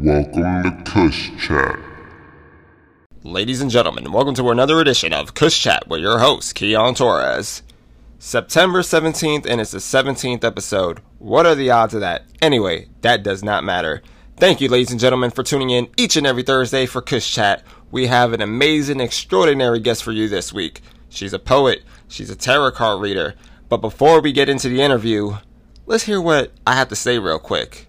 Welcome to Kush Chat. Ladies and gentlemen, welcome to another edition of Kush Chat with your host, Keon Torres. September 17th, and it's the 17th episode. What are the odds of that? Anyway, that does not matter. Thank you, ladies and gentlemen, for tuning in each and every Thursday for Kush Chat. We have an amazing, extraordinary guest for you this week. She's a poet, she's a tarot card reader. But before we get into the interview, let's hear what I have to say real quick.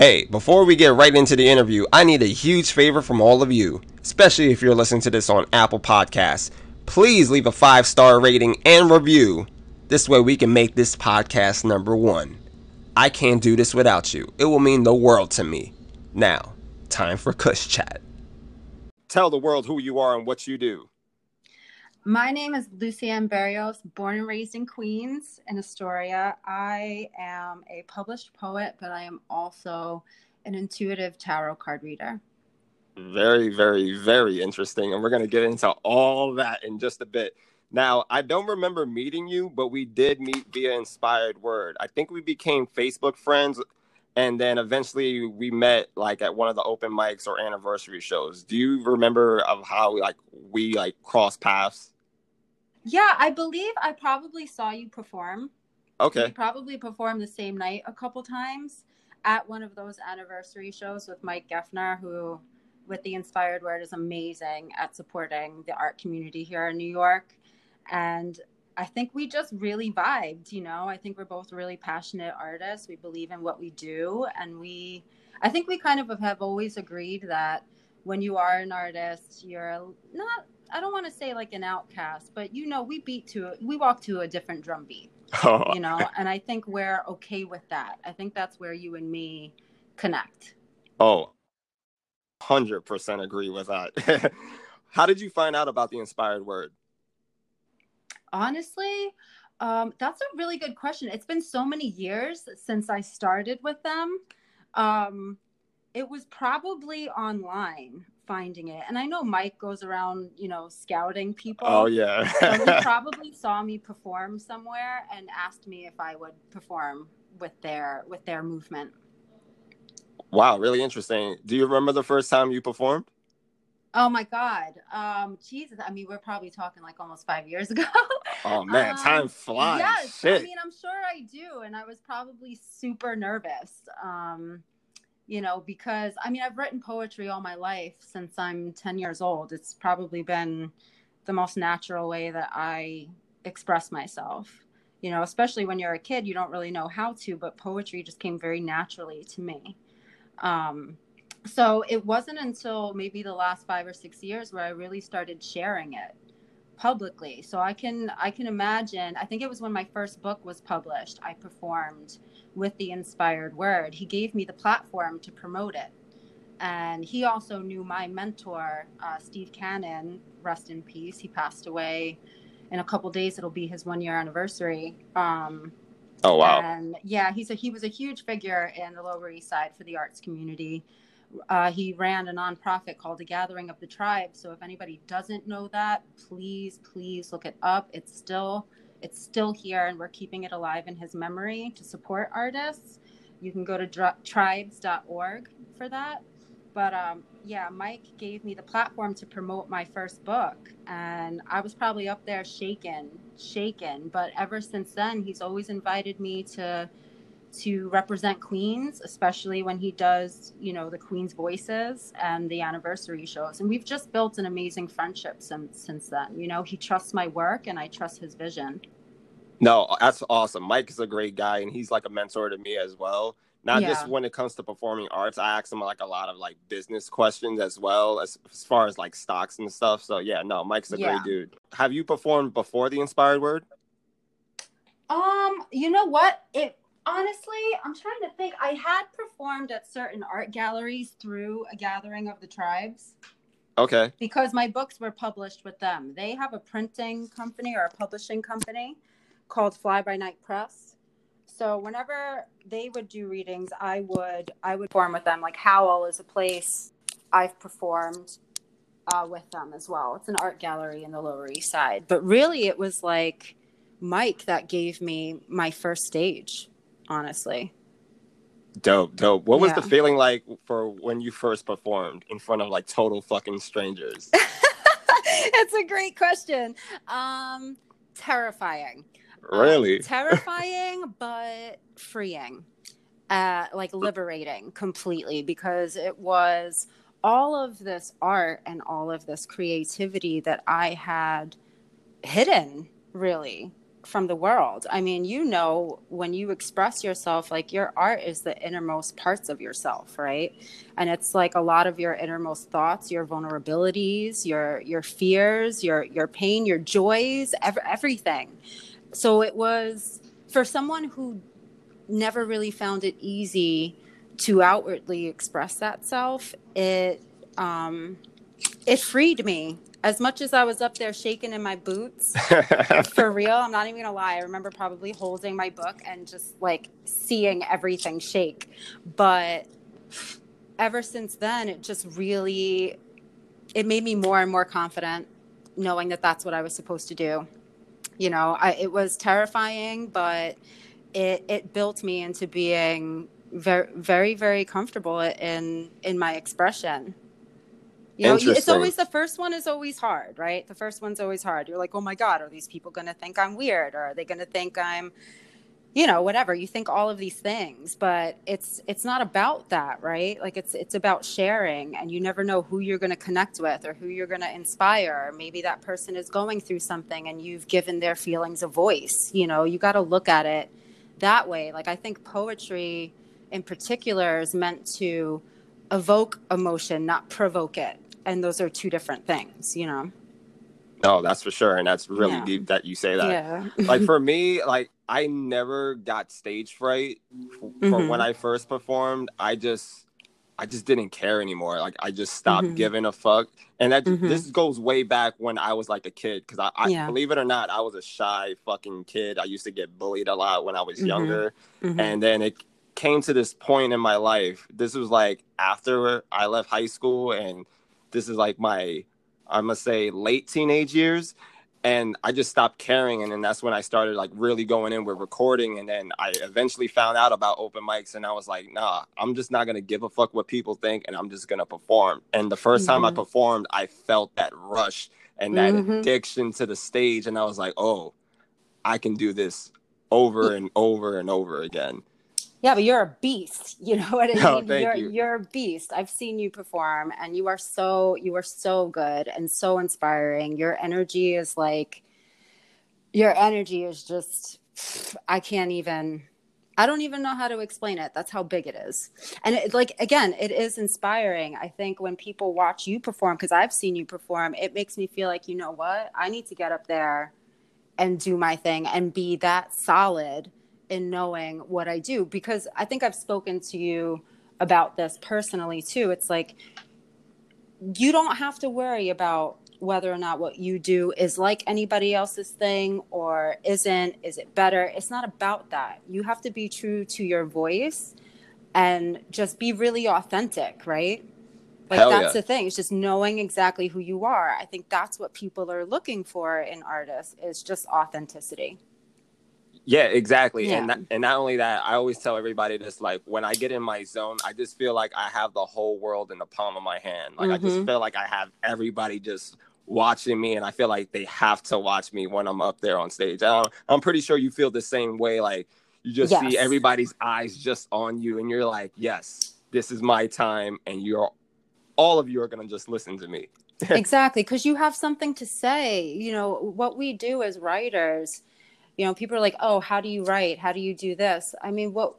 Hey, before we get right into the interview, I need a huge favor from all of you, especially if you're listening to this on Apple Podcasts. Please leave a five star rating and review. This way we can make this podcast number one. I can't do this without you. It will mean the world to me. Now, time for Kush Chat. Tell the world who you are and what you do. My name is Lucienne Barrios, born and raised in Queens in Astoria. I am a published poet, but I am also an intuitive tarot card reader. Very, very, very interesting. And we're going to get into all that in just a bit. Now, I don't remember meeting you, but we did meet via Inspired Word. I think we became Facebook friends and then eventually we met like at one of the open mics or anniversary shows. Do you remember of how like we like crossed paths? Yeah, I believe I probably saw you perform. Okay. You probably performed the same night a couple times at one of those anniversary shows with Mike Geffner, who with the Inspired Word is amazing at supporting the art community here in New York. And I think we just really vibed, you know. I think we're both really passionate artists. We believe in what we do and we I think we kind of have always agreed that when you are an artist, you're not I don't want to say like an outcast, but you know, we beat to we walk to a different drum beat. Oh. You know, and I think we're okay with that. I think that's where you and me connect. Oh, 100% agree with that. How did you find out about the inspired word? Honestly, um, that's a really good question. It's been so many years since I started with them. Um, it was probably online finding it. And I know Mike goes around, you know, scouting people. Oh, yeah. so he probably saw me perform somewhere and asked me if I would perform with their with their movement. Wow, really interesting. Do you remember the first time you performed? Oh my God. Um, Jesus. I mean, we're probably talking like almost five years ago. Oh man, Um, time flies. Yes. Shit. I mean, I'm sure I do. And I was probably super nervous. Um, you know, because I mean, I've written poetry all my life since I'm 10 years old. It's probably been the most natural way that I express myself. You know, especially when you're a kid, you don't really know how to, but poetry just came very naturally to me. Um, so it wasn't until maybe the last five or six years where I really started sharing it publicly. So I can I can imagine. I think it was when my first book was published. I performed with the Inspired Word. He gave me the platform to promote it, and he also knew my mentor, uh, Steve Cannon. Rest in peace. He passed away in a couple days. It'll be his one year anniversary. Um, oh wow. and yeah, he's a he was a huge figure in the Lower East Side for the arts community. Uh, he ran a nonprofit called the Gathering of the Tribes. So if anybody doesn't know that, please, please look it up. It's still it's still here, and we're keeping it alive in his memory to support artists. You can go to dr- tribes.org for that. But um, yeah, Mike gave me the platform to promote my first book, and I was probably up there shaken, shaken. But ever since then, he's always invited me to to represent Queens, especially when he does, you know, the Queens Voices and the anniversary shows. And we've just built an amazing friendship since since then. You know, he trusts my work, and I trust his vision. No, that's awesome. Mike is a great guy, and he's like a mentor to me as well. Not just when it comes to performing arts, I ask him like a lot of like business questions as well as as far as like stocks and stuff. So yeah, no, Mike's a Yeah. great dude. Have you performed before the Inspired Word? Um, you know what? It honestly, I'm trying to think. I had performed at certain art galleries through a gathering of the tribes Okay. because my books were published with them. They have a printing company or a publishing company called Fly by Night Press. So whenever they would do readings, I would I would perform with them. Like Howl is a place I've performed uh, with them as well. It's an art gallery in the Lower East Side. But really, it was like Mike that gave me my first stage. Honestly, Dope, dope. What was the feeling like for when you first performed in front of like total fucking strangers? it's a great question. Um, terrifying. Um, really? terrifying, but freeing. Uh, like liberating completely because it was all of this art and all of this creativity that I had hidden really from the world. I mean, you know, when you express yourself, like your art is the innermost parts of yourself, right? And it's like a lot of your innermost thoughts, your vulnerabilities, your your fears, your your pain, your joys, ev- everything. So it was for someone who never really found it easy to outwardly express that self, it um it freed me as much as I was up there shaking in my boots for real, I'm not even gonna lie. I remember probably holding my book and just like seeing everything shake. But ever since then, it just really it made me more and more confident, knowing that that's what I was supposed to do. You know, I, it was terrifying, but it it built me into being very very very comfortable in in my expression. You know, it's always the first one is always hard, right? The first one's always hard. You're like, oh my God, are these people going to think I'm weird? Or are they going to think I'm, you know, whatever. You think all of these things, but it's it's not about that, right? Like it's it's about sharing, and you never know who you're going to connect with or who you're going to inspire. Maybe that person is going through something, and you've given their feelings a voice. You know, you got to look at it that way. Like I think poetry, in particular, is meant to evoke emotion, not provoke it and those are two different things you know no, that's for sure. And that's really Yeah. deep that you say that. yeah like for me, like I never got stage fright from Mhm. when I first performed. I just I just didn't care anymore. Like I just stopped Mhm. giving a fuck. And that Mhm. this goes way back when I was like a kid because I, I Yeah. believe it or not, I was a shy fucking kid. I used to get bullied a lot when I was Mhm. younger. Mhm. And then it came to this point in my life. This was like after I left high school, and this is like my, I'm gonna say, late teenage years. And I just stopped caring, and then that's when I started like really going in with recording. And then I eventually found out about open mics, and I was like, nah, I'm just not gonna give a fuck what people think, and I'm just gonna perform. And the 1st time I Mhm. performed, I felt that rush and that Mhm. addiction to the stage, and I was like, oh, I can do this over and over and over again. Yeah but you're a beast. You know what i mean? No, thank you're you. you're a beast. I've seen you perform and you are so you are so good and so inspiring. Your energy is like your energy is just i can't even i don't even know how to explain it. That's how big it is. And it, like again it is inspiring. I think when people watch you perform because i've seen you perform it makes me feel like you know what? I need to get up there and do my thing and be that solid in knowing what i do because i think i've spoken to you about this personally too. It's like you don't have to worry about whether or not what you do is like anybody else's thing or isn't. Is it better? It's not about that. You have to be true to your voice and just be really authentic right? Like Hell that's yeah. the thing. It's just knowing exactly who you are. I think that's what people are looking for in artists is just authenticity Yeah, exactly. Yeah. And not, and not only that, I always tell everybody this like when I get in my zone, I just feel like I have the whole world in the palm of my hand. Like I just Mhm. feel like I have everybody just watching me and I feel like they have to watch me when I'm up there on stage. I I'm pretty sure you feel the same way like you just see everybody's eyes just on you and you're like, "Yes, this is my time and you're all of you are going to just listen to me." exactly because you have something to say you know what we do as writers you know people are like oh how do you write? How do you do this? I mean what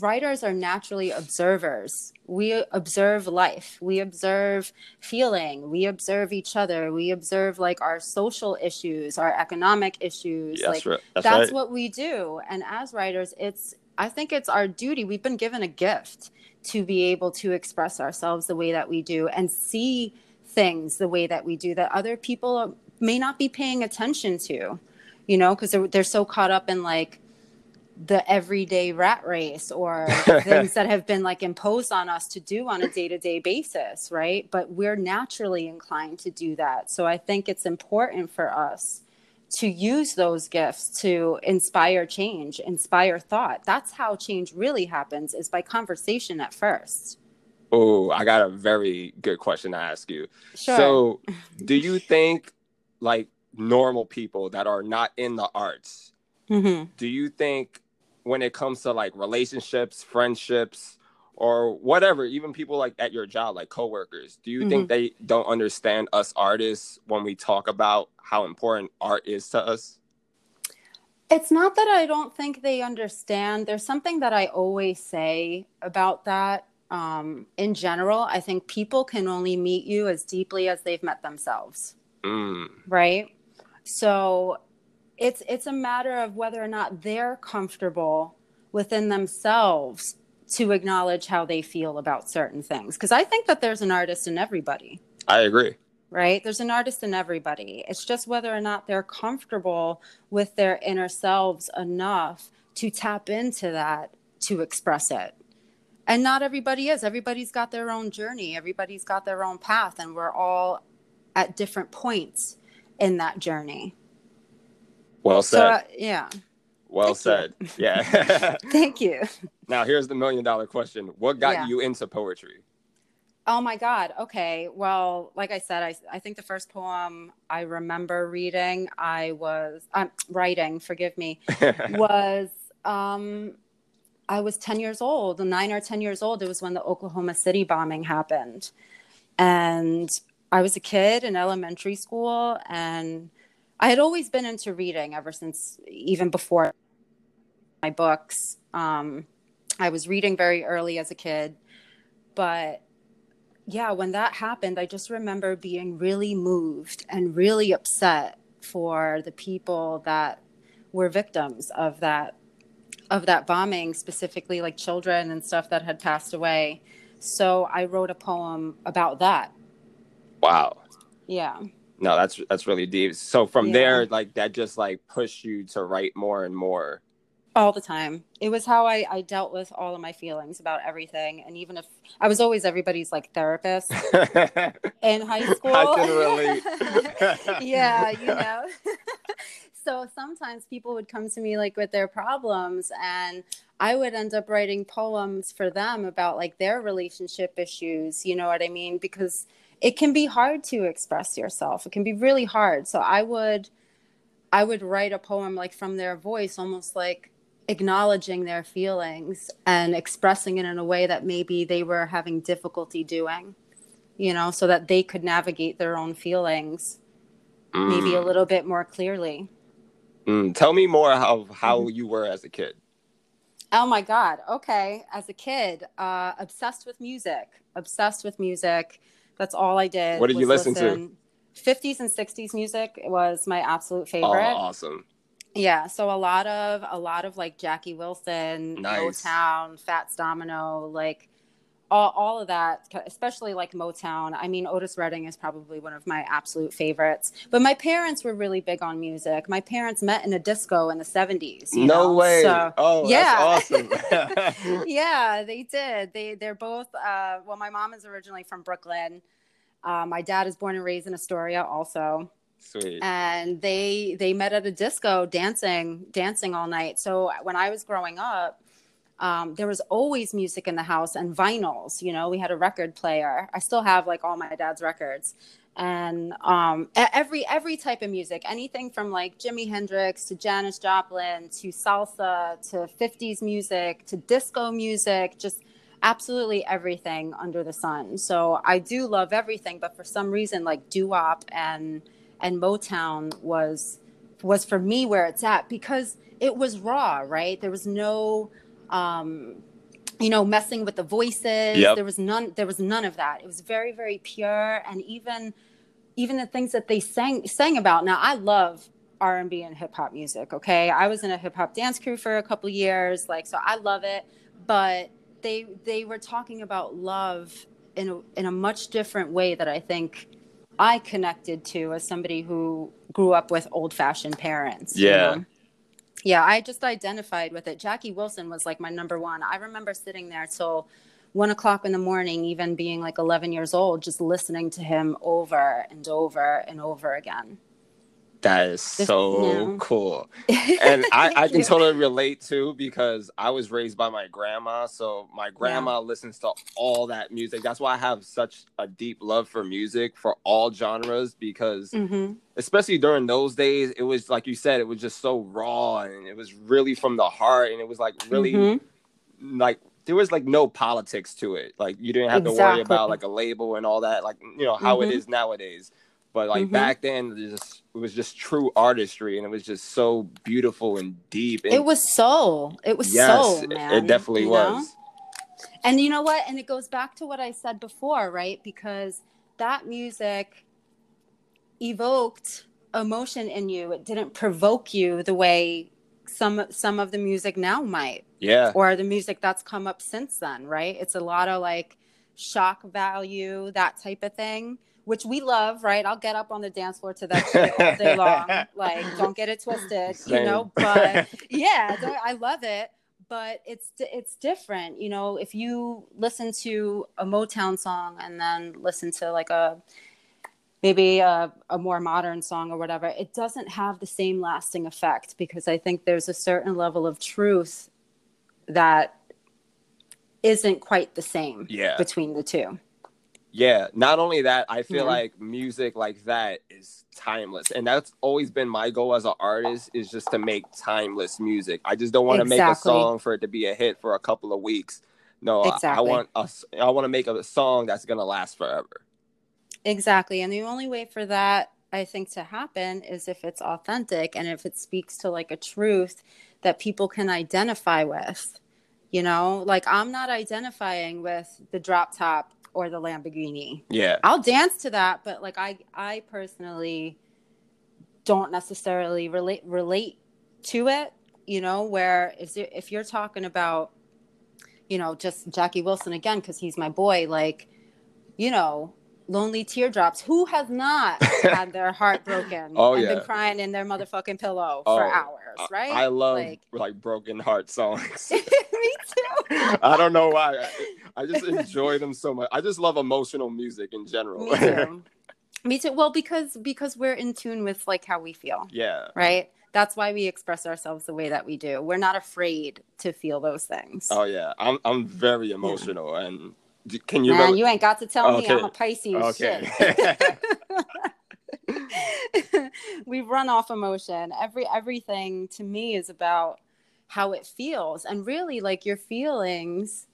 writers are naturally observers. We observe life. We observe feeling. We observe each other. We observe like our social issues our economic issues Yes, like right. That's, that's right. what we do. And as writers it's i think it's our duty. We've been given a gift to be able to express ourselves the way that we do and see things the way that we do that other people may not be paying attention to you know because they're, they're so caught up in like the everyday rat race or things that have been like imposed on us to do on a day-to-day basis right but we're naturally inclined to do that so i think it's important for us to use those gifts to inspire change, inspire thought. That's how change really happens is by conversation at first. Oh, I got a very good question to ask you. Sure. So, do you think like normal people that are not in the arts, hmm do you think when it comes to like relationships, friendships, or whatever, even people like at your job, like coworkers, do you think they don't understand us artists when we talk about how important art is to us? It's not that I don't think they understand. There's something that I always say about that. Um, in general, I think people can only meet you as deeply as they've met themselves. Mm, right so it's it's a matter of whether or not they're comfortable within themselves to acknowledge how they feel about certain things. Because i think that there's an artist in everybody. I agree. right? There's an artist in everybody. It's just whether or not they're comfortable with their inner selves enough to tap into that to express it. And not everybody is. Everybody's got their own journey. Everybody's got their own path and we're all at different points in that journey Well so said. uh, yeah well thank said. Yeah. thank you now, here's the million dollar question What got Yeah. you into poetry? oh my god okay well like i said i, I think the first poem i remember reading i was um, writing forgive me was um i was 10 years old 9 or 10 years old it was when the oklahoma city bombing happened and i was a kid in elementary school and i had always been into reading ever since even before my books. Um i was reading very early as a kid but yeah when that happened i just remember being really moved and really upset for the people that were victims of that of that bombing specifically like children and stuff that had passed away. So i wrote a poem about that wow. yeah No, that's that's really deep. So from Yeah. there, like that just like pushed you to write more and more. all the time it was how I, I dealt with all of my feelings about everything and even if i was always everybody's like therapist in high school I can relate. yeah you know so sometimes people would come to me like with their problems and i would end up writing poems for them about like their relationship issues you know what i mean because it can be hard to express yourself it can be really hard so i would i would write a poem like from their voice almost like acknowledging their feelings and expressing it in a way that maybe they were having difficulty doing you know so that they could navigate their own feelings maybe a Mm, little bit more clearly. mm. Tell me more of how Mm-hmm. you were as a kid. Oh my God. Okay. As a kid, uh, obsessed with music, obsessed with music. That's all I did. What did you was listen to? 50s and 60s music was my absolute oh, favorite. Oh, awesome. Yeah. So a lot of, a lot of like Jackie Wilson, Nice. Town, Fats Domino, like all, all of that, especially like Motown. I mean, Otis Redding is probably one of my absolute favorites. But my parents were really big on music. My parents met in a disco in the 70s. you no know? way. So, oh, yeah. that's awesome. yeah, they did. They they're both. Uh, well, my mom is originally from Brooklyn. Uh, my dad is born and raised in Astoria, also, Sweet. and they they met at a disco, dancing dancing all night. So when I was growing up. Um, there was always music in the house and vinyls. You know, we had a record player. I still have like all my dad's records, and um, every every type of music, anything from like Jimi Hendrix to Janis Joplin to salsa to 50s music to disco music, just absolutely everything under the sun. So I do love everything, but for some reason, like doo wop and and Motown was was for me where it's at because it was raw, right? There was no um you know messing with the voices Yep. there was none there was none of that it was very very pure and even even the things that they sang sang about now i love r&b and hip-hop music okay i was in a hip-hop dance crew for a couple years like so i love it but they they were talking about love in a, in a much different way that i think i connected to as somebody who grew up with old-fashioned parents you Yeah. know? Yeah i just identified with it. Jackie wilson was like my number one. I remember sitting there till one o'clock in the morning even being like 11 years old just listening to him over and over and over again That is so yeah. cool. And I, I can totally relate too because I was raised by my grandma. So my grandma listens to all that music. That's why I have such a deep love for music for all genres because Mhm. especially during those days, it was like you said, it was just so raw and it was really from the heart and it was like really Mhm. like there was like no politics to it. Like you didn't have to worry about like a label and all that, like you know how it Mhm. is nowadays. But like Mhm. back then, just, it was just true artistry, and it was just so beautiful and deep. And It was soul. It was yes, soul, it- man. it definitely you know? was. And you know what? And it goes back to what I said before, right? Because that music evoked emotion in you. It didn't provoke you the way some some of the music now might Yeah, or the music that's come up since then, right? It's a lot of like shock value, that type of thing, which we love, right? I'll get up on the dance floor to that shit all day long. Like, don't get it twisted, you know. But yeah, I love it. But it's it's different, you know. If you listen to a Motown song and then listen to like a maybe a, a more modern song or whatever, it doesn't have the same lasting effect because I think there's a certain level of truth that isn't quite the same yeah, between the two. Yeah. Not only that, I feel Yeah. like music like that is timeless, and that's always been my goal as an artist is just to make timeless music. I just don't want to make a song for it to be a hit for a couple of weeks. No, I- I Exactly. want a, I want to make a song that's gonna last forever. Exactly. And the only way for that, I think, to happen is if it's authentic and if it speaks to like a truth that people can identify with. You know, like I'm not identifying with the drop top or the Lamborghini. Yeah, I'll dance to that, but like I I personally don't necessarily relate relate to it, you know, where if if you're talking about you know, just Jackie Wilson again cuz he's my boy like you know, lonely teardrops. Who has not had their heart broken Oh, and yeah. been crying in their motherfucking pillow for Oh, hours, right? I love Like- like, broken heart songs. Me too. I don't know why. I, I just enjoy them so much. I just love emotional music in general. Me too. Me too. Well, because because we're in tune with like how we feel. yeah. right? That's why we express ourselves the way that we do. We're not afraid to feel those things. Oh yeah. I'm I'm very emotional and d- can you Man, remember? you ain't got to tell me I'm a Pisces. Okay. Shit. we run off emotion. Every everything to me is about how it feels, and really, like your feelings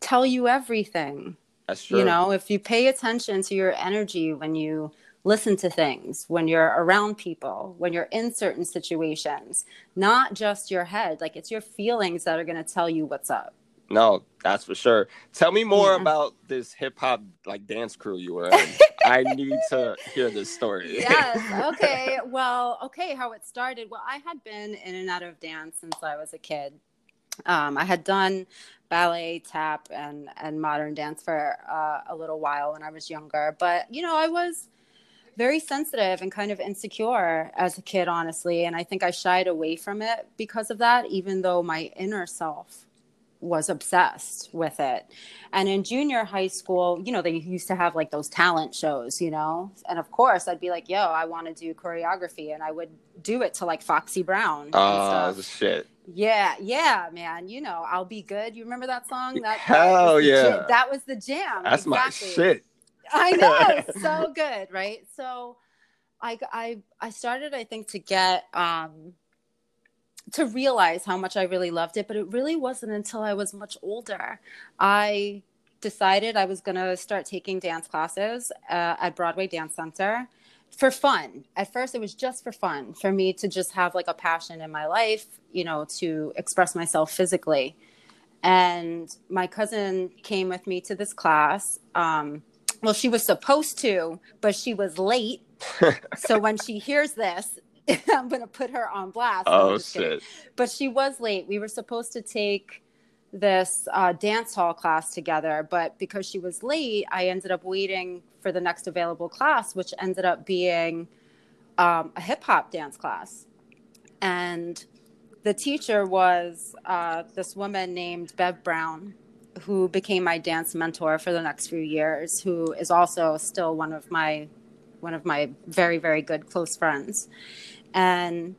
tell you everything. That's true. You know, if you pay attention to your energy when you listen to things, when you're around people, when you're in certain situations, not just your head, like it's your feelings that are going to tell you what's up. No, that's for sure. Tell me more Yeah. about this hip hop like dance crew you were in. I need to hear this story. yes. Okay. Well, okay. How it started. Well, I had been in and out of dance since I was a kid. Um, I had done ballet, tap, and and modern dance for uh, a little while when I was younger. But you know, I was very sensitive and kind of insecure as a kid, honestly. And I think I shied away from it because of that, even though my inner self was obsessed with it. And in junior high school, you know, they used to have like those talent shows, you know? And of course, I'd be like, yo, I want to do choreography. And I would do it to like Foxy Brown. Oh stuff. shit. Yeah, yeah, man. You know, I'll be good. You remember that song? That, that Hell the yeah. jam- that was the jam. That's my shit. I know, so good, right? So, I I I started, I think, to get um to realize how much I really loved it, but it really wasn't until I was much older. I decided I was going to start taking dance classes uh, at Broadway Dance Center for fun. At first, it was just for fun, for me to just have like a passion in my life, you know, to express myself physically. And my cousin came with me to this class. Um, well, she was supposed to, but she was late. so when she hears this, I'm going to put her on blast. Oh just kidding shit. but she was late. We were supposed to take this uh, dance hall class together, but because she was late, I ended up waiting for the next available class, which ended up being um, a hip hop dance class. And the teacher was uh, this woman named Bev Brown, who became my dance mentor for the next few years, who is also still one of my one of my very very good close friends, and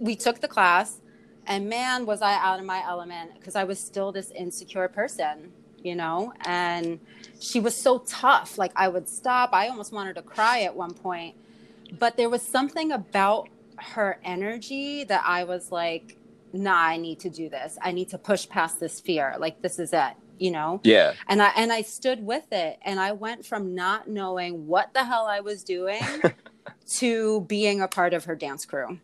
we took the class. And man, was I out of my element because I was still this insecure person, you know. And she was so tough. Like I would stop. I almost wanted to cry at one point, but there was something about her energy that I was like, nah, I need to do this. I need to push past this fear. Like this is it, you know? Yeah. And I and I stood with it and I went from not knowing what the hell I was doing to being a part of her dance crew.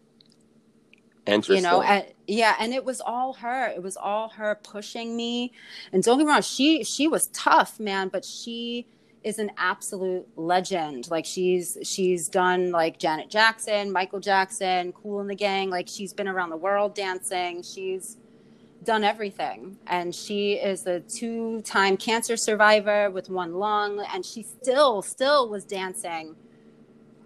Interesting. You know, and yeah, and it was all her. It was all her pushing me. And don't get me wrong, she she was tough, man, but she is an absolute legend. Like she's she's done like Janet Jackson, Michael Jackson, Kool and the Gang. Like she's been around the world dancing. She's done everything, and she is a two-time cancer survivor with one lung, and she still still was dancing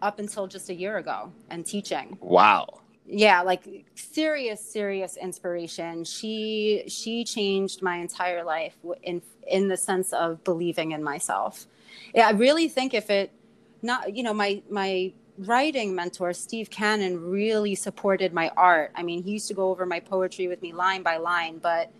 up until just a year ago and teaching. wow. Yeah, like serious serious inspiration. She she changed my entire life in in the sense of believing in myself yeah, I really think if it not, you know, my my writing mentor Steve Cannon really supported my art. I mean, he used to go over my poetry with me line by line, but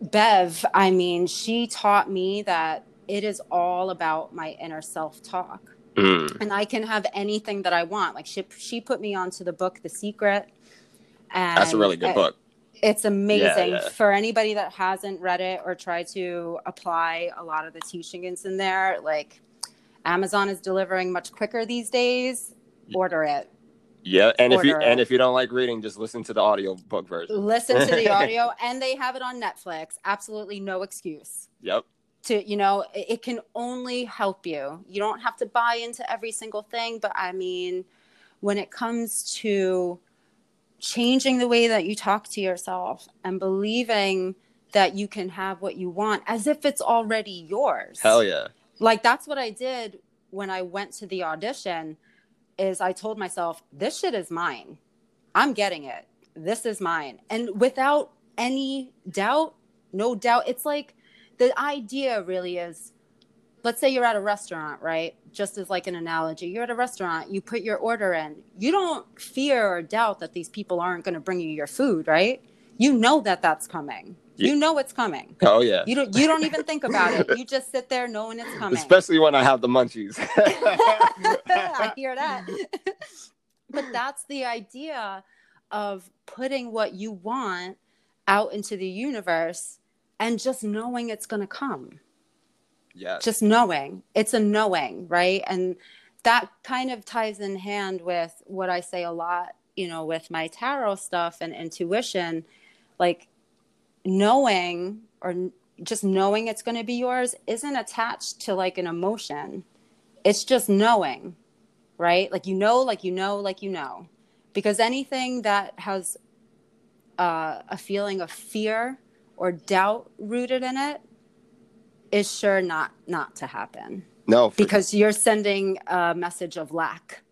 Bev, I mean, she taught me that it is all about my inner self-talk. Mm. And I can have anything that I want. Like she she put me onto the book The Secret. And That's a really good I- book. it's amazing yeah. for anybody that hasn't read it or tried to apply a lot of the teachings in there. Like Amazon is delivering much quicker these days. Order it. Yeah, and if you Order and if you don't like reading, just listen to the audio book version. Listen to the audio, and they have it on Netflix. Absolutely no excuse. Yep. To you know, it, it can only help you. You don't have to buy into every single thing, but I mean, when it comes to changing the way that you talk to yourself and believing that you can have what you want as if it's already yours. Hell yeah. Like that's what I did when I went to the audition is I told myself this shit is mine. I'm getting it. This is mine. And without any doubt, no doubt, it's like the idea really is let's say you're at a restaurant, right? Just as like an analogy, you're at a restaurant, you put your order in. You don't fear or doubt that these people aren't going to bring you your food, right? You know that that's coming. Yeah. You know it's coming. Oh yeah. You don't you don't even think about it. You just sit there knowing it's coming. Especially when I have the munchies. I hear that. but that's the idea of putting what you want out into the universe and just knowing it's going to come. yes. Just knowing. It's a knowing, right? And that kind of ties in hand with what I say a lot, you know, with my tarot stuff and intuition. Like knowing or just knowing it's going to be yours isn't attached to like an emotion. It's just knowing, right? Like you know, like you know, like you know. Because anything that has uh, a feeling of fear or doubt rooted in it is sure not not to happen no. For, because you're sending a message of lack.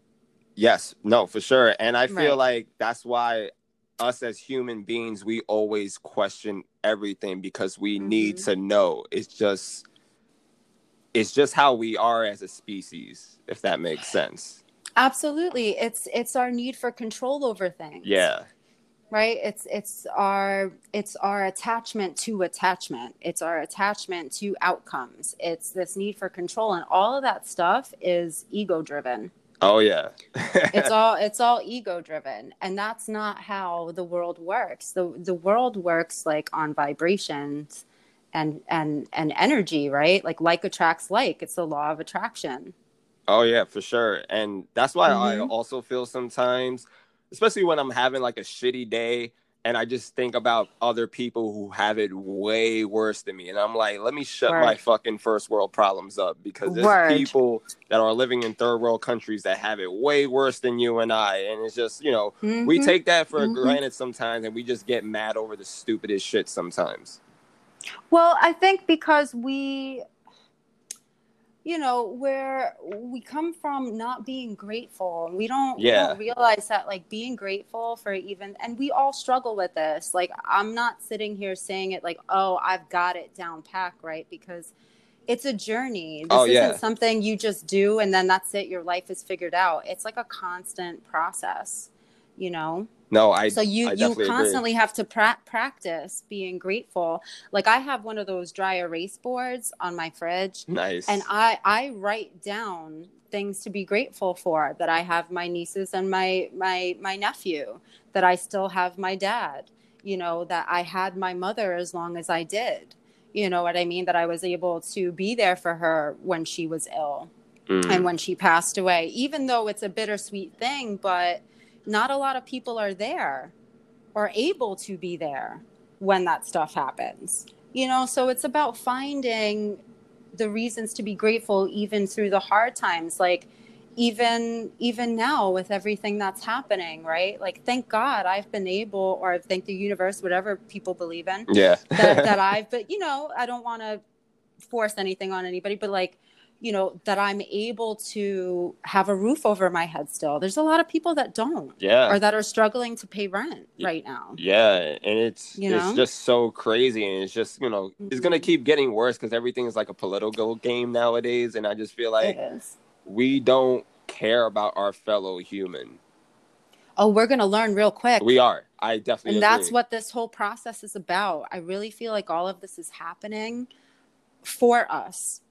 yes. No. For sure. And I feel Right. like that's why us as human beings we always question everything because we need Mhm. to know. It's just. It's just how we are as a species, if that makes sense. Absolutely. It's it's our need for control over things. Yeah. right it's it's our it's our attachment to attachment it's our attachment to outcomes it's this need for control and all of that stuff is ego driven Oh yeah. it's all it's all ego driven and that's not how the world works the the world works like on vibrations and and and energy right like like attracts like it's the law of attraction Oh yeah, for sure. And that's why I Mhm. also feel sometimes, especially when I'm having like a shitty day and I just think about other people who have it way worse than me. And I'm like, let me shut my fucking first world problems up because there's Word. people that are living in third world countries that have it way worse than you and I. And it's just, you know, we Mhm. take that for Mhm. granted sometimes and we just get mad over the stupidest shit sometimes. Well, I think because we, you know, where we come from not being grateful, we don't, we Yeah. don't realize that like being grateful for even, and we all struggle with this. Like, I'm not sitting here saying it like, oh, I've got it down pack, right? Because it's a journey. This Oh, yeah. isn't something you just do and then that's it. Your life is figured out. It's like a constant process, you know? No, I so you I you definitely agree. constantly have to pra- practice being grateful. Like I have one of those dry erase boards on my fridge nice. and I I write down things to be grateful for that I have my nieces and my my my nephew that I still have my dad you know that I had my mother as long as I did you know what I mean that I was able to be there for her when she was ill Mm. and when she passed away even though it's a bittersweet thing but not a lot of people are there or able to be there when that stuff happens you know so it's about finding the reasons to be grateful even through the hard times like even even now with everything that's happening right like thank god i've been able or thank the universe whatever people believe in yeah. that, that I've, but you know, I don't want to force anything on anybody, but like, you know, that I'm able to have a roof over my head still. There's a lot of people that don't yeah. or that are struggling to pay rent right now. Yeah, and it's You it's just so crazy, and it's just you know it's gonna Mhm. keep getting worse because everything is like a political game nowadays, and I just feel like we don't care about our fellow human. Oh, we're to learn real quick. We are. I definitely. and that's what this whole process is about. I really feel like all of this is happening for us.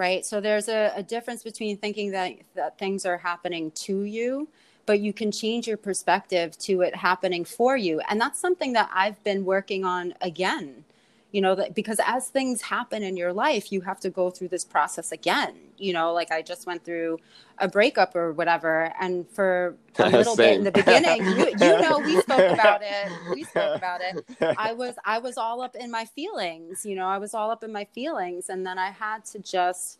Right. So there's a, a difference between thinking that, that things are happening to you, but you can change your perspective to it happening for you. And that's something that I've been working on again. You know, that because as things happen in your life, you have to go through this process again. You know, like I just went through a breakup or whatever. And for a little bit in the beginning, you, you know, we spoke about it. We spoke about it. I was I was all up in my feelings, you know, I was all up in my feelings and then I had to just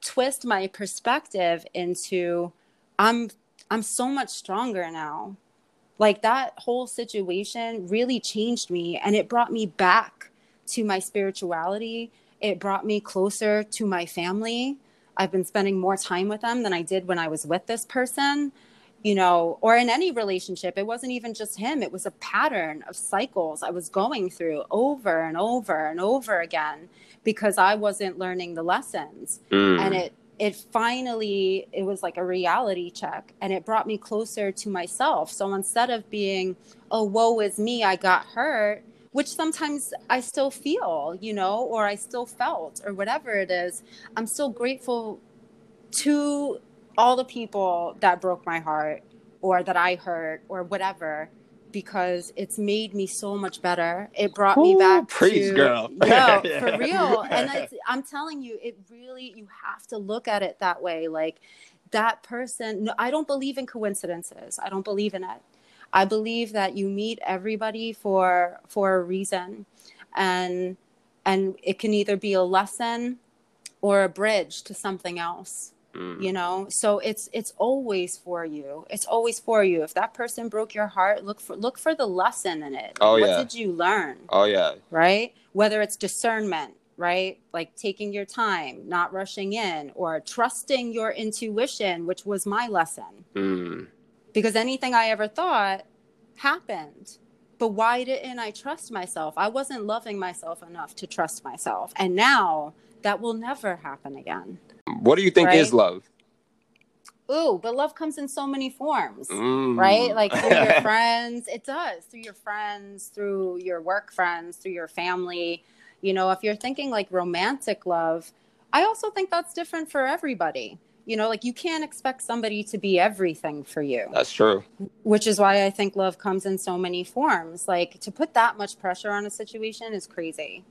twist my perspective into I'm I'm so much stronger now. Like that whole situation really changed me and it brought me back to my spirituality. It brought me closer to my family. I've been spending more time with them than I did when I was with this person you know, or in any relationship. It wasn't even just him, it was a pattern of cycles I was going through over and over and over again because I wasn't learning the lessons. Mm. And it, it finally it was like a reality check and it brought me closer to myself so instead of being oh woe is me i got hurt which sometimes i still feel you know or i still felt or whatever it is i'm still grateful to all the people that broke my heart or that I hurt or whatever because it's made me so much better. It brought me back preach, to girl. no, Yeah. for real. And it's, I'm telling you, it really you have to look at it that way. Like that person. No, I don't believe in coincidences. I don't believe in it. I believe that you meet everybody for for a reason, and and it can either be a lesson or a bridge to something else Mm. you know? So it's it's always for you. It's always for you. If that person broke your heart look for look for the lesson in it. Oh, what yeah. did you learn? Oh yeah. right? Whether it's discernment right? Like taking your time not rushing in or trusting your intuition which was my lesson. Mm. Because anything i ever thought happened but why didn't i trust myself i wasn't loving myself enough to trust myself and now that will never happen again What do you think is love? ooh but love comes in so many forms Mm. right? Like through your friends, it does through your friends, through your work friends, through your family. You know, if you're thinking like romantic love, I also think that's different for everybody. You know, like you can't expect somebody to be everything for you, That's true. which is why I think love comes in so many forms. Like to put that much pressure on a situation is crazy.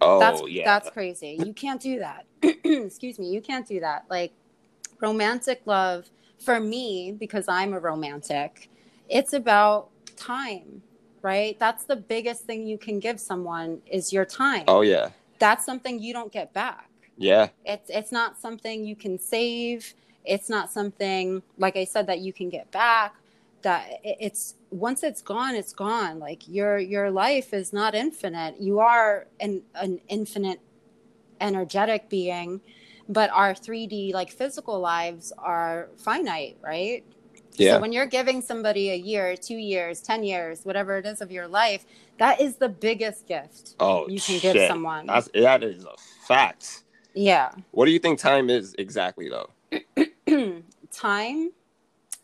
Oh that's yeah. that's crazy. You can't do that. Excuse me, you can't do that. Like romantic love for me because I'm a romantic, it's about time, right? That's the biggest thing you can give someone is your time. oh yeah. That's something you don't get back. Yeah. It's it's not something you can save. It's not something like I said that you can get back. That it's once it's gone, it's gone. Like your your life is not infinite. You are an an infinite energetic being, but our 3D like physical lives are finite, right? Yeah. So when you're giving somebody a year, two years, 10 years, whatever it is of your life, that is the biggest gift oh you can shit. give someone. That's that is a fact. Yeah. What do you think time is exactly though? time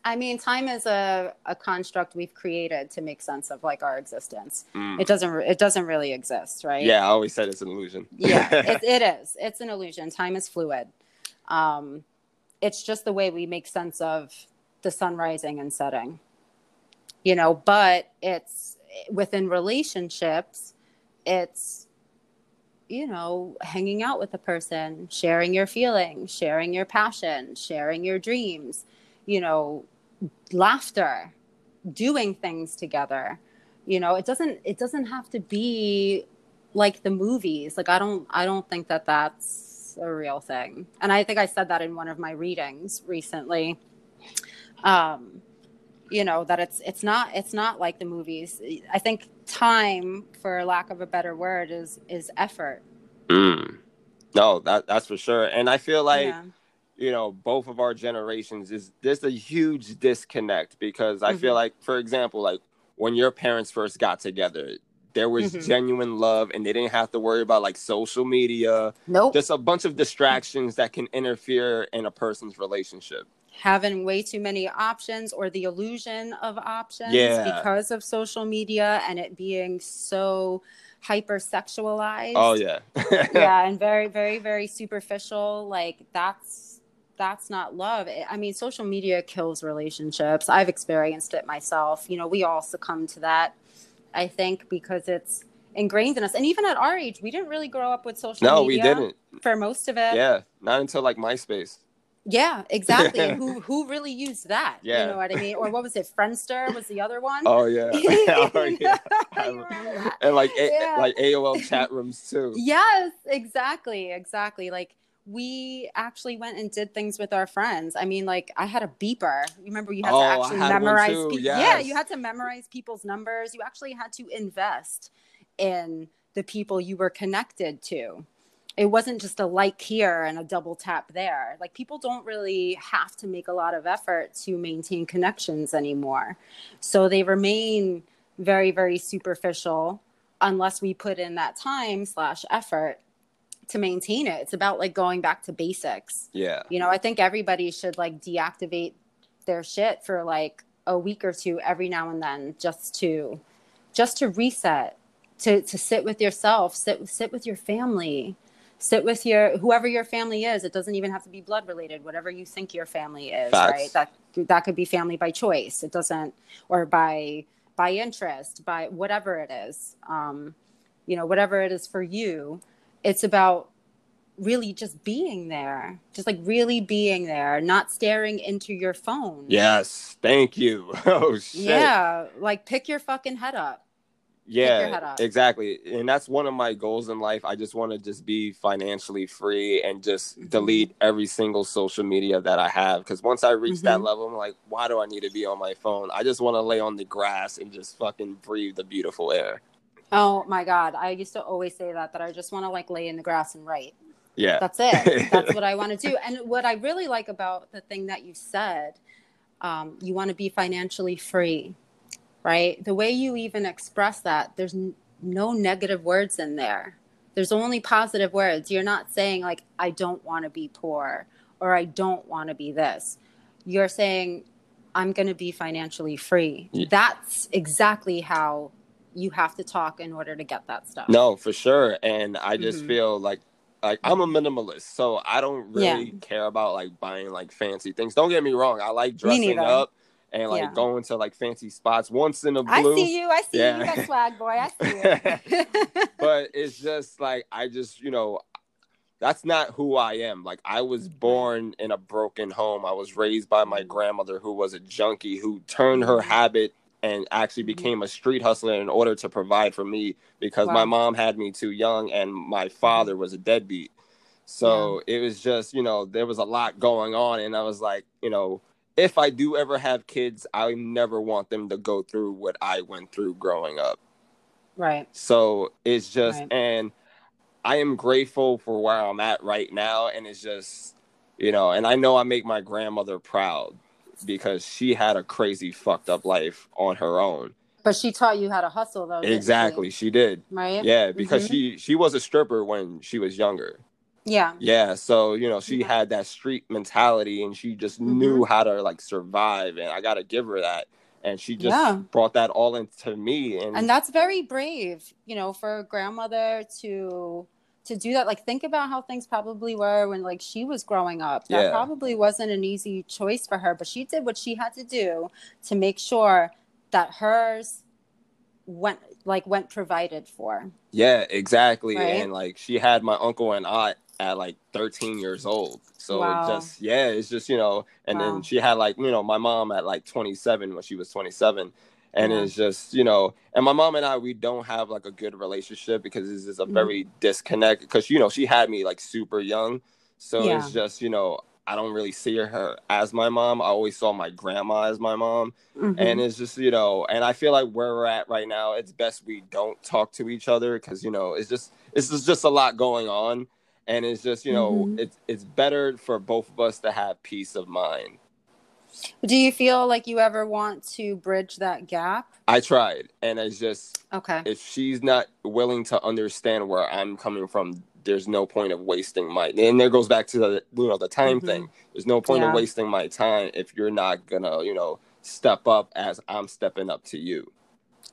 i mean time is a, a construct we've created to make sense of like our existence Mm. it doesn't it doesn't really exist right Yeah, I always said it's an illusion. yeah it, it is it's an illusion time is fluid um it's just the way we make sense of the sun rising and setting you know but it's within relationships it's you know hanging out with a person sharing your feelings sharing your passion sharing your dreams you know laughter doing things together. You know it doesn't it doesn't have to be like the movies. Like i don't i don't think that that's a real thing. And i think i said that in one of my readings recently. Um you know that it's it's not it's not like the movies. I think time for lack of a better word is is effort Mm. No, that that's for sure. And I feel like yeah you know both of our generations is there's a huge disconnect because I feel Mhm. like, for example, like when your parents first got together, there was Mhm. genuine love, and they didn't have to worry about like social media. nope Just a bunch of distractions that can interfere in a person's relationship. Having way too many options or the illusion of options Yeah. because of social media and it being so hypersexualized. Oh yeah, yeah, and very, very, very superficial. Like that's that's not love. I- I mean, social media kills relationships. I've experienced it myself. You know, we all succumb to that. I think because it's ingrained in us, and even at our age, we didn't really grow up with social no, we didn't. for most of it. Yeah, not until like MySpace. Yeah, exactly. And who who really used that? Yeah. You know what I mean? Or what was it? Friendster was the other one. Oh yeah, oh, yeah. You remember that? and like A- like AOL chat rooms too. Yes, exactly, exactly. Like we actually went and did things with our friends. I mean, like I had a beeper. You remember you had Oh, to actually had memorize. pe- Yeah, you had to memorize people's numbers. You actually had to invest in the people you were connected to. It wasn't just a like here and a double tap there. Like people don't really have to make a lot of effort to maintain connections anymore. So they remain very, very superficial unless we put in that time slash effort to maintain it. It's about like going back to basics. Yeah, You know, I think everybody should like deactivate their shit for like a week or two every now and then just to just to reset, to to sit with yourself, sit sit with your family, sit with your whoever your family is. It doesn't even have to be blood related, whatever you think your family is, Facts. right? That that could be family by choice. It doesn't or by by interest, by whatever it is. Um, you know, whatever it is for you, it's about really just being there just like really being there not staring into your phone yes, thank you. Oh shit. yeah like pick your fucking head up yeah exactly and that's one of my goals in life. I just want to just be financially free and just Mhm. delete every single social media that i have because once i reach that Mhm. level i'm like why do i need to be on my phone? I just want to lay on the grass and just fucking breathe the beautiful air. Oh my god i used to always say that that i just want to like lay in the grass and write. Yeah. That's it. That's what i want to do and what i really like about the thing that you said um, you want to be financially free right? The way you even express that there's n- no negative words in there. There's only positive words. You're not saying like i don't want to be poor or i don't want to be this. You're saying i'm going to be financially free. Yeah. that's exactly how you have to talk in order to get that stuff. No for sure and i just Mhm. feel like like i'm a minimalist so i don't really care about like buying like fancy things. Don't get me wrong i like dressing up and like Yeah. going to like fancy spots once in a blue I see you. I see Yeah. you. You got swag, boy. I see you. but it's just like I just you know that's not who I am. Like I was Mm-hmm. born in a broken home. I was raised by my grandmother who was a junkie who turned her Mhm. habit and actually became a street hustler in order to provide for me because my mom had me too young and my father was a deadbeat. So it was just, you know, there was a lot going on and I was like, you know, if I do ever have kids, I never want them to go through what I went through growing up. right. So it's just, Right. and I am grateful for where I'm at right now. And it's just, you know, and I know I make my grandmother proud because she had a crazy fucked up life on her own. But she taught you how to hustle, though. didn't she? Exactly. She did. Right. Yeah. Because Mhm. she, she was a stripper when she was younger. Yeah. Yeah, so you know she had that street mentality, and she just Mhm. knew how to like survive, and I gotta give her that. And she just Yeah. brought that all into me, and, and that's very brave you know for a grandmother to to do that like think about how things probably were when like she was growing up that Yeah. probably wasn't an easy choice for her but she did what she had to do to make sure that hers went like went provided for yeah, exactly. Right? And like she had my uncle and aunt at like 13 years old, so Wow. just yeah, it's just you know, and Wow. then she had like you know my mom at like 27 when she was 27. And Yeah. it's just, you know, and my mom and I, we don't have like a good relationship because this is a Mhm. very disconnect. Because, you know, she had me like super young. So Yeah. it's just, you know, I don't really see her as my mom. I always saw my grandma as my mom. Mhm. And it's just, you know, and I feel like where we're at right now, it's best we don't talk to each other because, you know, it's just, it's just, just a lot going on. And it's just, you know, Mhm. it's, it's better for both of us to have peace of mind. do you feel like you ever want to bridge that gap I tried. And it's just, okay if she's not willing to understand where I'm coming from, there's no point of wasting my. And there goes back to the you know the time Mhm. thing. There's no point Yeah. of wasting my time if you're not gonna you know step up as I'm stepping up to you.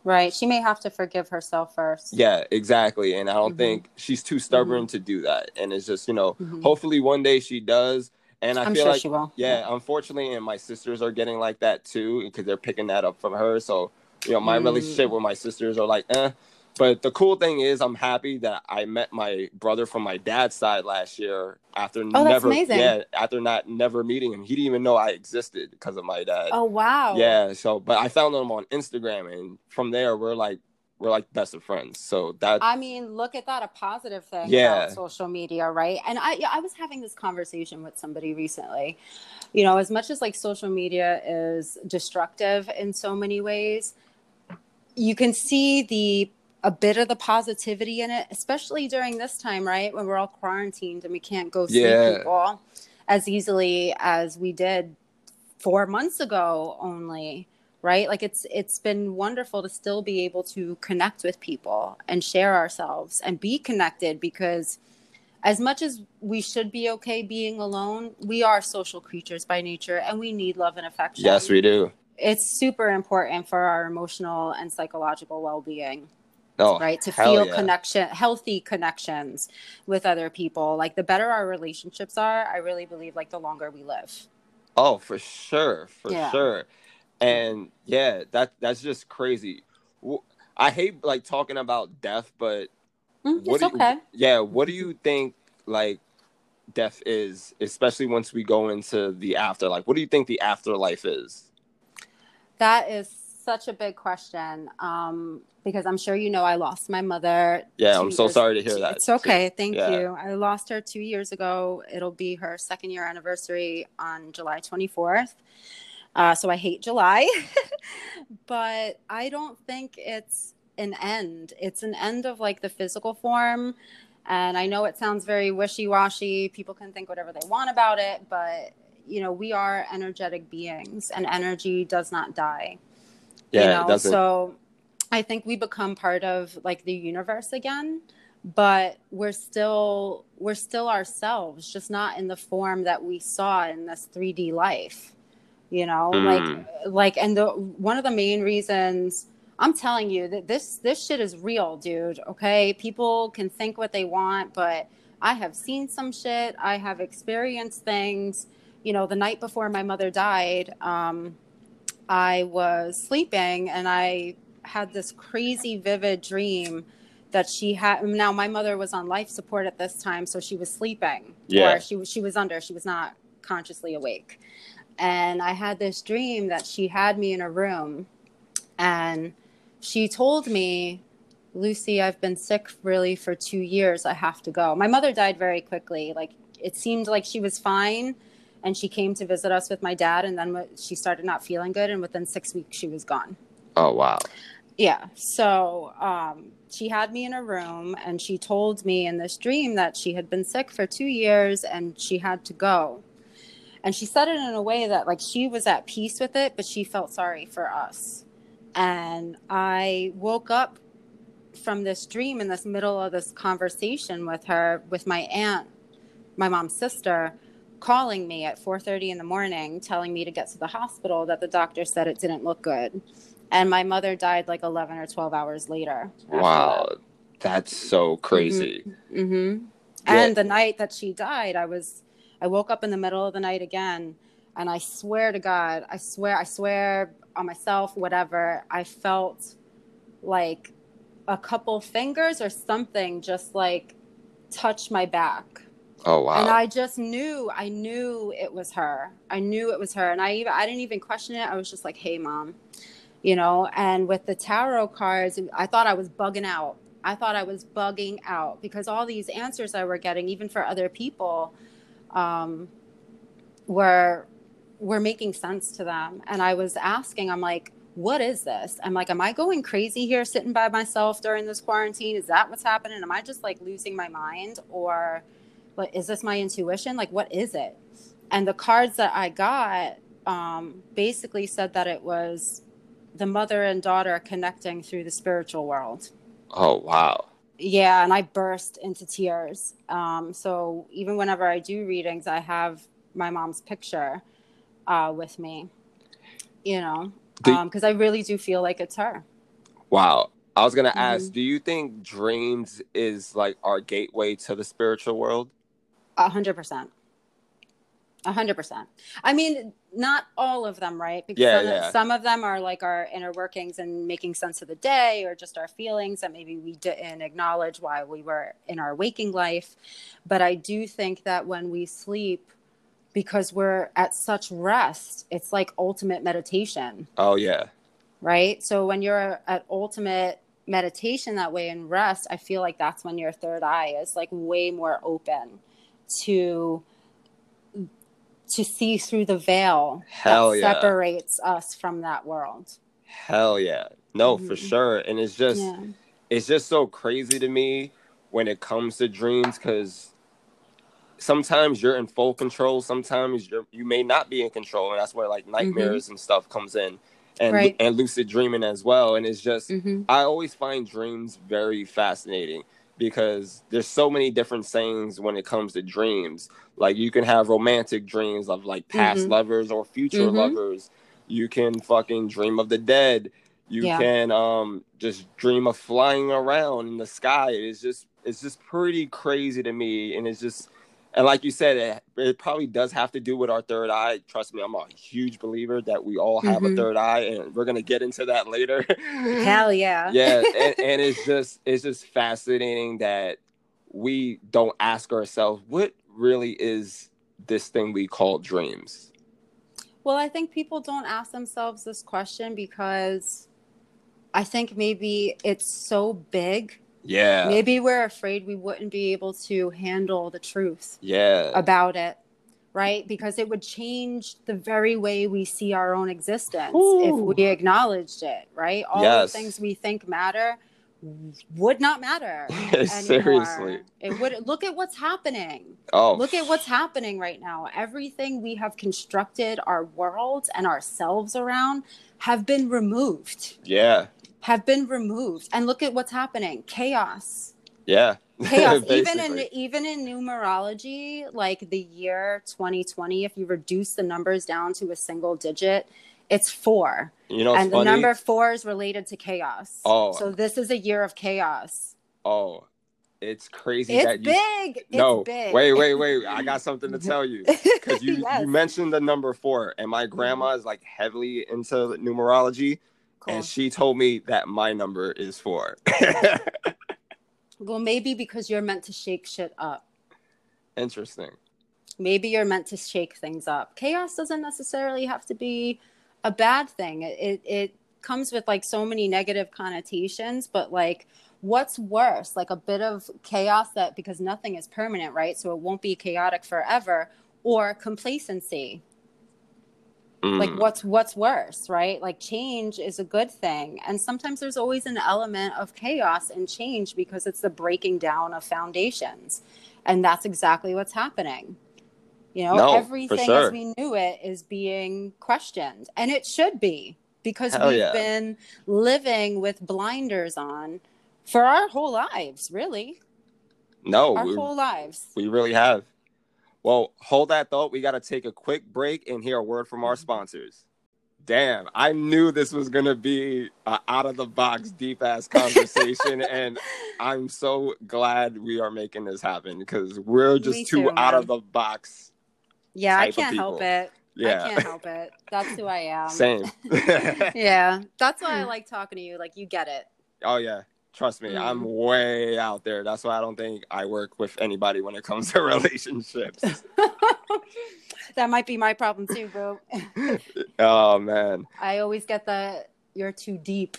Right she may have to forgive herself first Yeah, exactly. And I don't Mhm. think she's too stubborn to do that. And it's just you know Mhm. hopefully one day she does. And I i'm feel sure like she will yeah, unfortunately, and my sisters are getting like that too because they're picking that up from her. So, you know, my Mm. relationship with my sisters are like, eh. But the cool thing is, I'm happy that I met my brother from my dad's side last year after Oh, that's never, amazing. yeah, after not never meeting him. He didn't even know I existed because of my dad. oh wow Yeah. So, but I found him on Instagram, and from there, we're like, we're like best of friends. So that, I mean, look at that a positive thing Yeah. about social media, right? And I I was having this conversation with somebody recently. You know, as much as like social media is destructive in so many ways, you can see the a bit of the positivity in it, especially during this time, right? When we're all quarantined and we can't go see Yeah. people as easily as we did four months ago only right like it's it's been wonderful to still be able to connect with people and share ourselves and be connected because as much as we should be okay being alone we are social creatures by nature and we need love and affection yes, we do. it's super important for our emotional and psychological well-being Oh, right to feel yeah. connection healthy connections with other people like the better our relationships are i really believe like the longer we live Oh, for sure, for Yeah. sure. And yeah, that that's just crazy. i hate like talking about death, but Mm, what it's do you, okay yeah, what do you think like death is, especially once we go into the after Like, what do you think the afterlife is? That is such a big question um, because I'm sure you know I lost my mother. Yeah, I'm so sorry to hear that. It's okay. Thank Yeah. you. I lost her two years ago. It'll be her second year anniversary on July 24th. Uh, so I hate July, but I don't think it's an end. It's an end of like the physical form. And I know it sounds very wishy washy. People can think whatever they want about it, but you know, we are energetic beings and energy does not die Yeah, you it doesn't. so i think we become part of like the universe again but we're still we're still ourselves just not in the form that we saw in this 3d life you know? Mm. like like and the one of the main reasons i'm telling you that this this shit is real dude okay? People can think what they want but i have seen some shit. I have experienced things. You know the night before my mother died um I was sleeping and I had this crazy vivid dream that she had now my mother was on life support at this time so she was sleeping. Yeah. or she was she was under she was not consciously awake. And I had this dream that she had me in a room and she told me Lucy I've been sick really for 2 years I have to go. My mother died very quickly like it seemed like she was fine and she came to visit us with my dad and then she started not feeling good and within six weeks she was gone oh wow. yeah so um, she had me in a room and she told me in this dream that she had been sick for two years and she had to go and she said it in a way that like she was at peace with it but she felt sorry for us and i woke up from this dream in this middle of this conversation with her with my aunt my mom's sister calling me at 4:30 in the morning telling me to get to the hospital that the doctor said it didn't look good. And my mother died like 11 or 12 hours later. Wow. that. That's so crazy. Mm-hmm. Yeah. And the night that she died, I was, I woke up in the middle of the night again, and I swear to God, I swear, I swear on myself, whatever, I felt like a couple fingers or something just like touch my back. Oh wow. And I just knew, I knew it was her. I knew it was her. And I even, I didn't even question it. I was just like, hey, mom, you know, and with the tarot cards, I thought I was bugging out. I thought I was bugging out because all these answers I were getting, even for other people, um, were were making sense to them. And I was asking, I'm like, what is this? I'm like, am I going crazy here sitting by myself during this quarantine? Is that what's happening? Am I just like losing my mind? Or like, is this my intuition? Like, what is it? And the cards that I got um, basically said that it was the mother and daughter connecting through the spiritual world. oh wow. Yeah, and I burst into tears. Um, so even whenever I do readings, I have my mom's picture uh, with me, you know, because I really do feel like it's her. Wow. I was gonna ask, Mhm. do you think dreams is like our gateway to the spiritual world? A hundred percent. A hundred percent. I mean, not all of them, right? Because Yeah, some, yeah. some of them are like our inner workings and making sense of the day or just our feelings that maybe we didn't acknowledge while we were in our waking life. But I do think that when we sleep, because we're at such rest, it's like ultimate meditation Oh yeah. right? So when you're at ultimate meditation that way and rest, I feel like that's when your third eye is like way more open to to see through the veil Hell that yeah. separates us from that world. Hell yeah. No, for Mhm. sure. And it's just yeah. it's just so crazy to me when it comes to dreams because sometimes you're in full control sometimes you're you may not be in control and that's where like nightmares and stuff comes in and Right. and lucid dreaming as well and it's just hmm i always find dreams very fascinating because there's so many different sayings when it comes to dreams like you can have romantic dreams of like past Mhm. lovers or future Mhm. lovers you can fucking dream of the dead you Yeah. can um just dream of flying around in the sky it's just it's just pretty crazy to me and it's just and like you said it, it probably does have to do with our third eye trust me i'm a huge believer that we all have Mhm. a third eye and we're gonna get into that later Hell yeah. yeah and, and it's just it's just fascinating that we don't ask ourselves what really is this thing we call dreams Well, I think people don't ask themselves this question because I think maybe it's so big. Yeah Maybe we're afraid we wouldn't be able to handle the truth. yeah about it, right? Because it would change the very way we see our own existence Ooh. if we acknowledged it, right? All Yes. the things we think matter would not matter. Seriously. It would look at what's happening. oh Look at what's happening right now. Everything we have constructed our world and ourselves around have been removed. yeah Have been removed. And look at what's happening. Chaos. Yeah. Chaos. Even in even in numerology like the year 2020 if you reduce the numbers down to a single digit it's four. You know and the number four is related to chaos. Oh. so this is a year of chaos. Oh. It's crazy it's that you big. It's no big. wait wait wait. I got something to tell you. Because you, Yes. you mentioned the number four and my grandma is like heavily into numerology Cool. and she told me that my number is four. Well maybe because you're meant to shake shit up. Interesting. Maybe you're meant to shake things up. Chaos doesn't necessarily have to be a bad thing. It, it it comes with like so many negative connotations but like what's worse? Like a bit of chaos that because nothing is permanent right? So it won't be chaotic forever or complacency like Mm, what's what's worse right? Like change is a good thing. And sometimes there's always an element of chaos and change because it's the breaking down of foundations. And that's exactly what's happening. You know No, everything sure. as we knew it is being questioned. And it should be because Hell we've yeah. been living with blinders on for our whole lives really. No our whole lives. we really have Well, hold that thought. We got to take a quick break and hear a word from Mm-hmm. our sponsors. Damn, I knew this was going to be an out of the box, deep ass conversation. and I'm so glad we are making this happen because we're just Me too too, out of the box. Yeah, I can't help it. Yeah. I can't help it. That's who I am. Same. Yeah, that's why I like talking to you. Like you get it. oh, yeah. Trust me, Mm. I'm way out there. That's why I don't think I work with anybody when it comes to relationships. that might be my problem too, bro. oh, man. I always get the you're too deep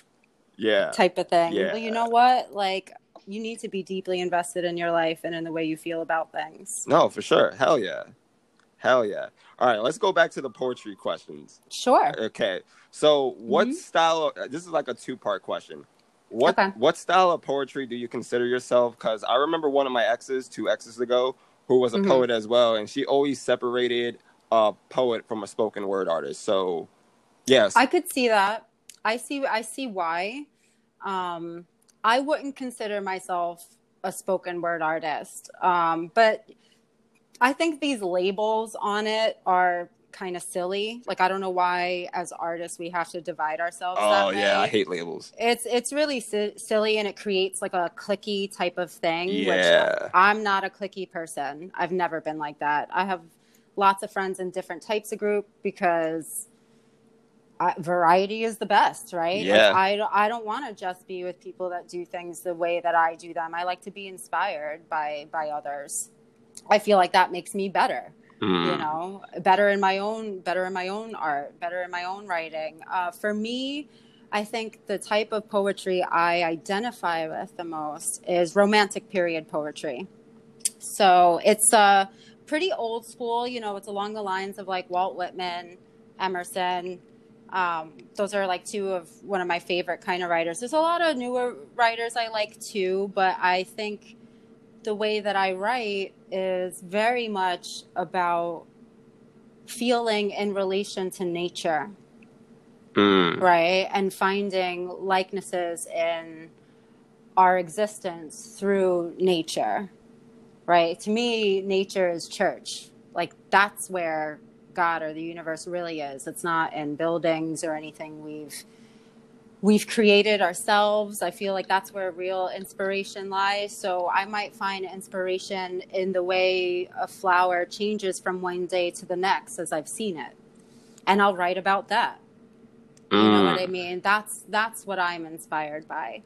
Yeah. type of thing. Yeah. Well, you know what? Like you need to be deeply invested in your life and in the way you feel about things. No, for sure. Hell yeah. Hell yeah. All right, let's go back to the poetry questions. Sure. Okay. So, what Mhm. style of, this is like a two-part question. What Okay. what style of poetry do you consider yourself cuz I remember one of my exes 2 exes ago who was a Mhm. poet as well and she always separated a poet from a spoken word artist. So, yes. I could see that. I see I see why. Um I wouldn't consider myself a spoken word artist. Um but I think these labels on it are kind of silly. Like I don't know why as artists we have to divide ourselves oh yeah, I hate labels. it's it's really si- silly and it creates like a cliquey type of thing Yeah. which i'm not a cliquey person i've never been like that i have lots of friends in different types of group because I, variety is the best right Yeah. like, i, don't- I don't want to just be with people that do things the way that i do them i like to be inspired by by others i feel like that makes me better you Mm. know better in my own better in my own art better in my own writing. Uh, for me i think the type of poetry i identify with the most is romantic period poetry. So it's uh, pretty old school you know it's along the lines of like walt whitman emerson um, those are like two of one of my favorite kind of writers. There's a lot of newer writers i like too but i think the way that I write is very much about feeling in relation to nature, Mm. right? And finding likenesses in our existence through nature, right? To me, nature is church. Like that's where God or the universe really is. It's not in buildings or anything we've we've created ourselves. I feel like that's where real inspiration lies. So I might find inspiration in the way a flower changes from one day to the next as I've seen it. And I'll write about that. You know what I Mm. mean? That's that's what I'm inspired by.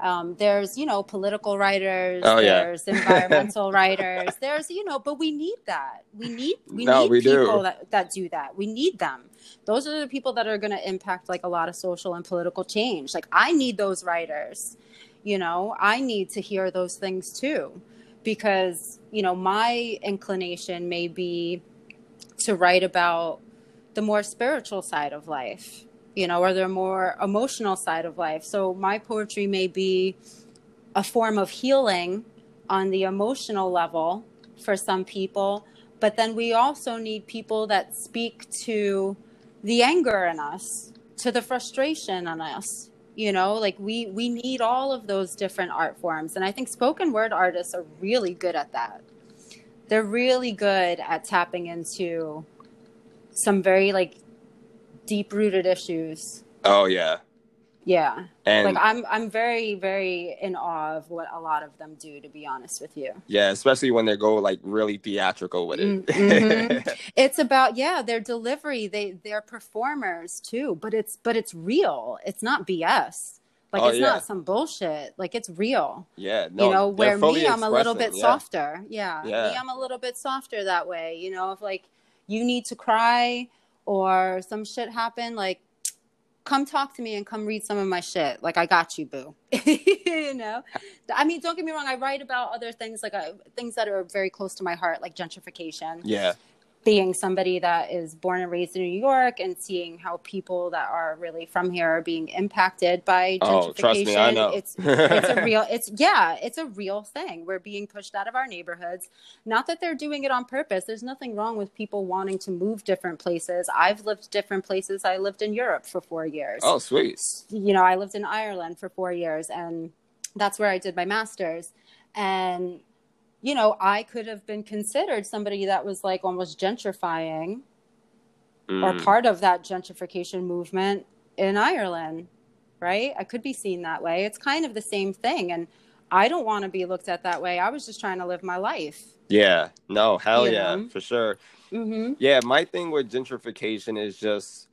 Um, there's you know political writers. Oh, yeah. There's environmental writers. There's you know, but we need that. We need we No, need we do. people that that do that. We need them. Those are the people that are going to impact like a lot of social and political change. Like I need those writers. You know, I need to hear those things too, because you know my inclination may be to write about the more spiritual side of life you know, or the more emotional side of life. So my poetry may be a form of healing on the emotional level for some people, but then we also need people that speak to the anger in us, to the frustration in us. You know, like we we need all of those different art forms, and I think spoken word artists are really good at that. They're really good at tapping into some very like deep rooted issues. Oh yeah. Yeah. And like I'm I'm very very in awe of what a lot of them do to be honest with you. yeah, especially when they go like really theatrical with it. Mhm. It's about yeah, their delivery, they they're performers too, but it's but it's real. It's not BS. Like Oh, it's yeah. not some bullshit. Like it's real. yeah, no, you know, where me I'm a little bit yeah. softer. Yeah. Yeah. Me I'm a little bit softer that way, you know, if like you need to cry or some shit happened like come talk to me and come read some of my shit. Like I got you, boo. you know. I mean, don't get me wrong. I write about other things, like uh, things that are very close to my heart, like gentrification. Yeah, Being somebody that is born and raised in New York and seeing how people that are really from here are being impacted by gentrification. Oh, trust me, I know. It's it's a real. It's yeah, it's a real thing. We're being pushed out of our neighborhoods. Not that they're doing it on purpose. There's nothing wrong with people wanting to move different places. I've lived different places. I lived in Europe for four years Oh, sweet. you know, I lived in Ireland for four years, and that's where I did my master's. And you know, I could have been considered somebody that was like almost gentrifying or Mm. part of that gentrification movement in Ireland, right? I could be seen that way. It's kind of the same thing. And I don't want to be looked at that way. I was just trying to live my life. Yeah. No, hell You yeah, know? for sure. hmm Yeah, my thing with gentrification is just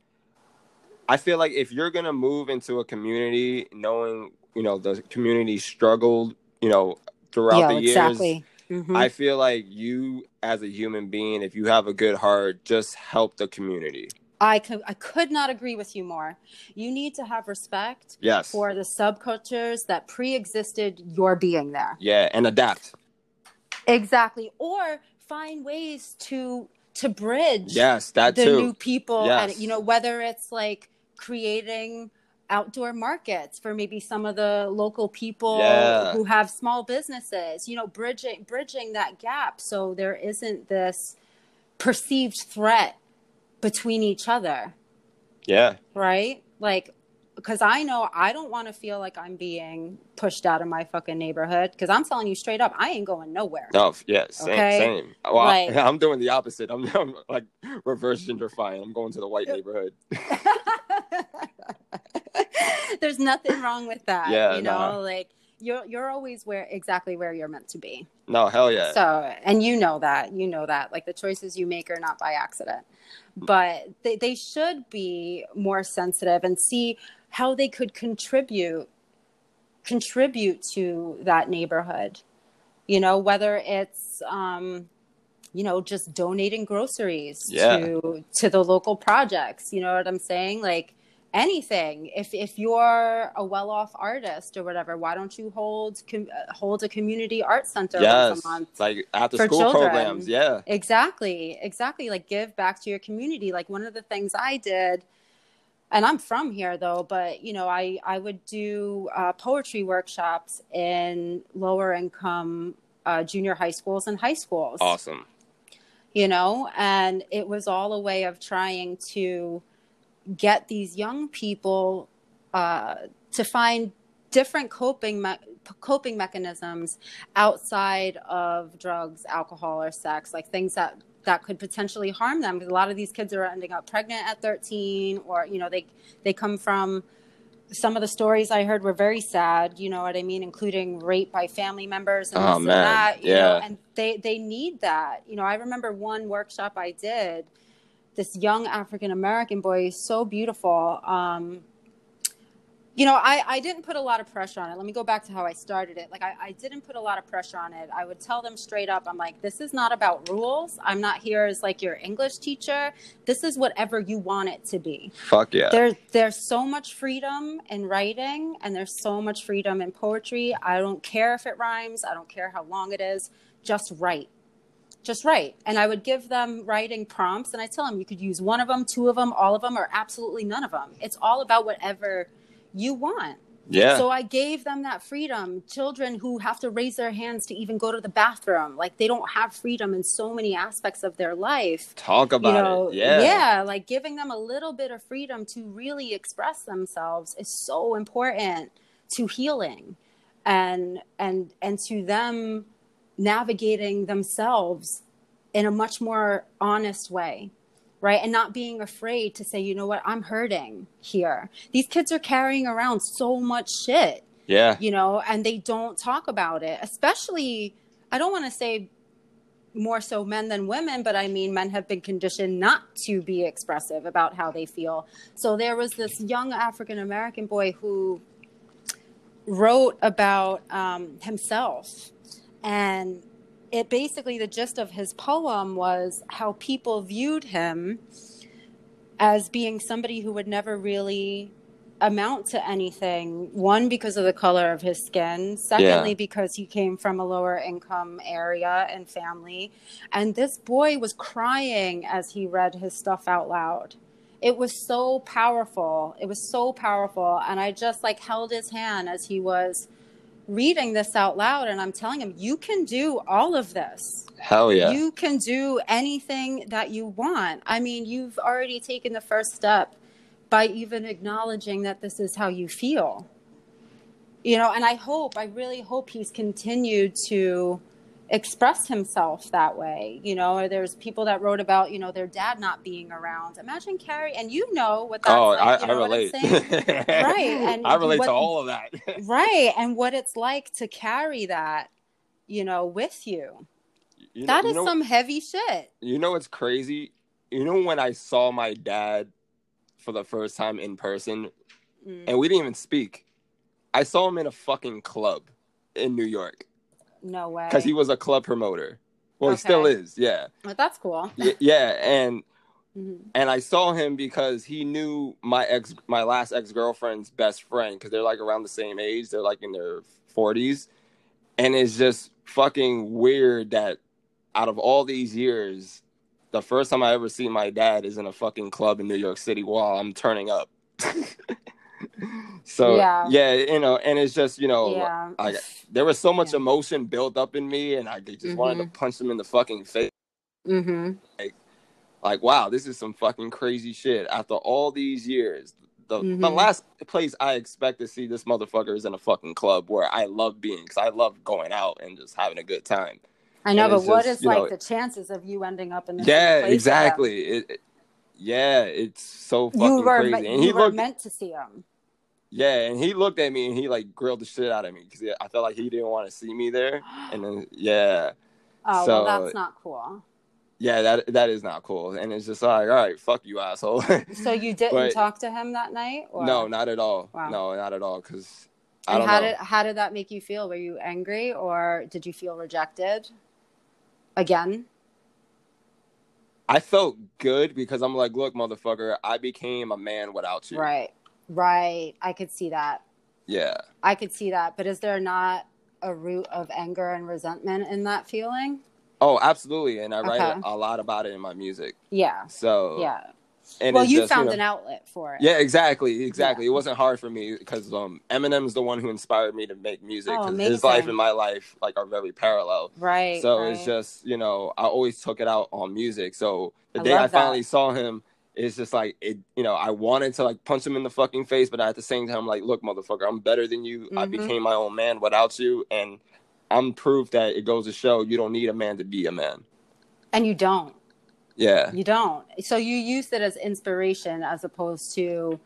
I feel like if you're gonna move into a community knowing, you know, the community struggled, you know, throughout Yeah, the years, exactly. Mhm. I feel like you as a human being, if you have a good heart, just help the community. I could I could not agree with you more. You need to have respect Yes. for the subcultures that pre-existed your being there. yeah, and adapt. Exactly. Or find ways to to bridge Yes, that the too. new people and you know whether it's like creating outdoor markets for maybe some of the local people Yeah. who have small businesses you know bridging bridging that gap so there isn't this perceived threat between each other yeah. right like because i know i don't want to feel like i'm being pushed out of my fucking neighborhood because i'm telling you straight up i ain't going nowhere No, yeah, same, Okay? same. Well, I- Like- I'm doing the opposite. I'm, I'm like reverse gentrifying. I'm going to the white neighborhood. There's nothing wrong with that. Yeah, you know, nah. like you're you're always where exactly where you're meant to be. No, hell yeah. So, and you know that, you know that, like the choices you make are not by accident, but they they should be more sensitive and see how they could contribute contribute to that neighborhood. You know, whether it's um you know just donating groceries Yeah. to to the local projects you know what i'm saying like anything if if you're a well-off artist or whatever why don't you hold com- uh, hold a community art center yes, once a month like after school children. programs. Yeah. exactly exactly like give back to your community like one of the things i did and i'm from here though but you know i i would do uh, poetry workshops in lower income uh, junior high schools and high schools Awesome. you know and it was all a way of trying to get these young people uh, to find different coping me- coping mechanisms outside of drugs alcohol or sex like things that that could potentially harm them because a lot of these kids are ending up pregnant at 13 or you know they they come from some of the stories I heard were very sad, you know what I mean, including rape by family members and Oh, this and that. You know, Yeah. and they they need that. You know, I remember one workshop I did. This young African American boy, so beautiful. Um, you know, I, I didn't put a lot of pressure on it. Let me go back to how I started it. Like, I, I didn't put a lot of pressure on it. I would tell them straight up, I'm like, this is not about rules. I'm not here as like your English teacher. This is whatever you want it to be Fuck yeah. there there's so much freedom in writing and there's so much freedom in poetry i don't care if it rhymes i don't care how long it is just write just write and i would give them writing prompts and i tell them you could use one of them two of them all of them or absolutely none of them it's all about whatever you want yeah. so I gave them that freedom. Children who have to raise their hands to even go to the bathroom, like they don't have freedom in so many aspects of their life Talk about you know, it. Yeah. like giving them a little bit of freedom to really express themselves is so important to healing and and and to them navigating themselves in a much more honest way right and not being afraid to say you know what i'm hurting here these kids are carrying around so much shit Yeah. you know, and they don't talk about it, especially, I don't want to say more so men than women, but I mean, men have been conditioned not to be expressive about how they feel. So there was this young African American boy who wrote about um, himself. And it basically, the gist of his poem was how people viewed him as being somebody who would never really amount to anything. One, because of the color of his skin. Secondly, Yeah. because he came from a lower income area and family. And this boy was crying as he read his stuff out loud. It was so powerful. It was so powerful. And I just like held his hand as he was reading this out loud. And I'm telling him, you can do all of this Hell yeah. you can do anything that you want. I mean, you've already taken the first step by even acknowledging that this is how you feel. You know, and I hope, I really hope he's continued to express himself that way you know or there's people that wrote about you know their dad not being around imagine carrie and you know what that's oh, like, I, I relate. right and I relate what- to all of that. right and what it's like to carry that you know with you You know- that you know- some heavy shit You know it's crazy? You know when I saw my dad for the first time in person, Mm, and we didn't even speak. I saw him in a fucking club in New York no way because he was a club promoter. Well, he still is. Yeah, but that's cool Y- yeah, and Mhm. and I saw him because he knew my ex, my last ex girlfriend's best friend because they're like around the same age. They're like in their forties, and it's just fucking weird that out of all these years, the first time I ever see my dad is in a fucking club in New York City while I'm turning up. so Yeah. yeah. you know, and it's just you know, yeah I, there was so much Yeah. emotion built up in me, and I just wanted to punch him in the fucking face mm-hmm. like wow this is some fucking crazy shit after all these years the, the Mhm. last place i expect to see this motherfucker is in a fucking club where i love being because i love going out and just having a good time i know And but what just, is like know- the chances of you ending up in this yeah exactly it, it- yeah it's so fucking you were, crazy me- and he were looked meant to see him yeah and he looked at me and he like grilled the shit out of me because i felt like he didn't want to see me there and then yeah. Oh So- well that's not cool. Yeah that that is not cool and it's just like all right fuck you asshole. So you didn't But- talk to him that night or? no not at all. Wow. no not at all because i and don't how know. did how did that make you feel? Were you angry or did you feel rejected? Again? I felt good because I'm like, look, motherfucker, I became a man without you. right right i could see that Yeah. i could see that but is there not a root of anger and resentment in that feeling Oh, absolutely. And I write Okay. a lot about it in my music. yeah So yeah And well you just, found know- an outlet for it Yeah, exactly, exactly. It wasn't hard for me because um, Eminem's the one who inspired me to make music. Oh, his life and my life like are very parallel. right so right. it's just you know I always took it out on music. So the I day I that. finally saw him, it's just like it. You know, I wanted to like punch him in the fucking face, but at the same time, like, look, motherfucker, I'm better than you. I Mhm. became my own man without you, and I'm proof that it goes to show you don't need a man to be a man. and you don't Yeah, you don't so you used it as inspiration as opposed to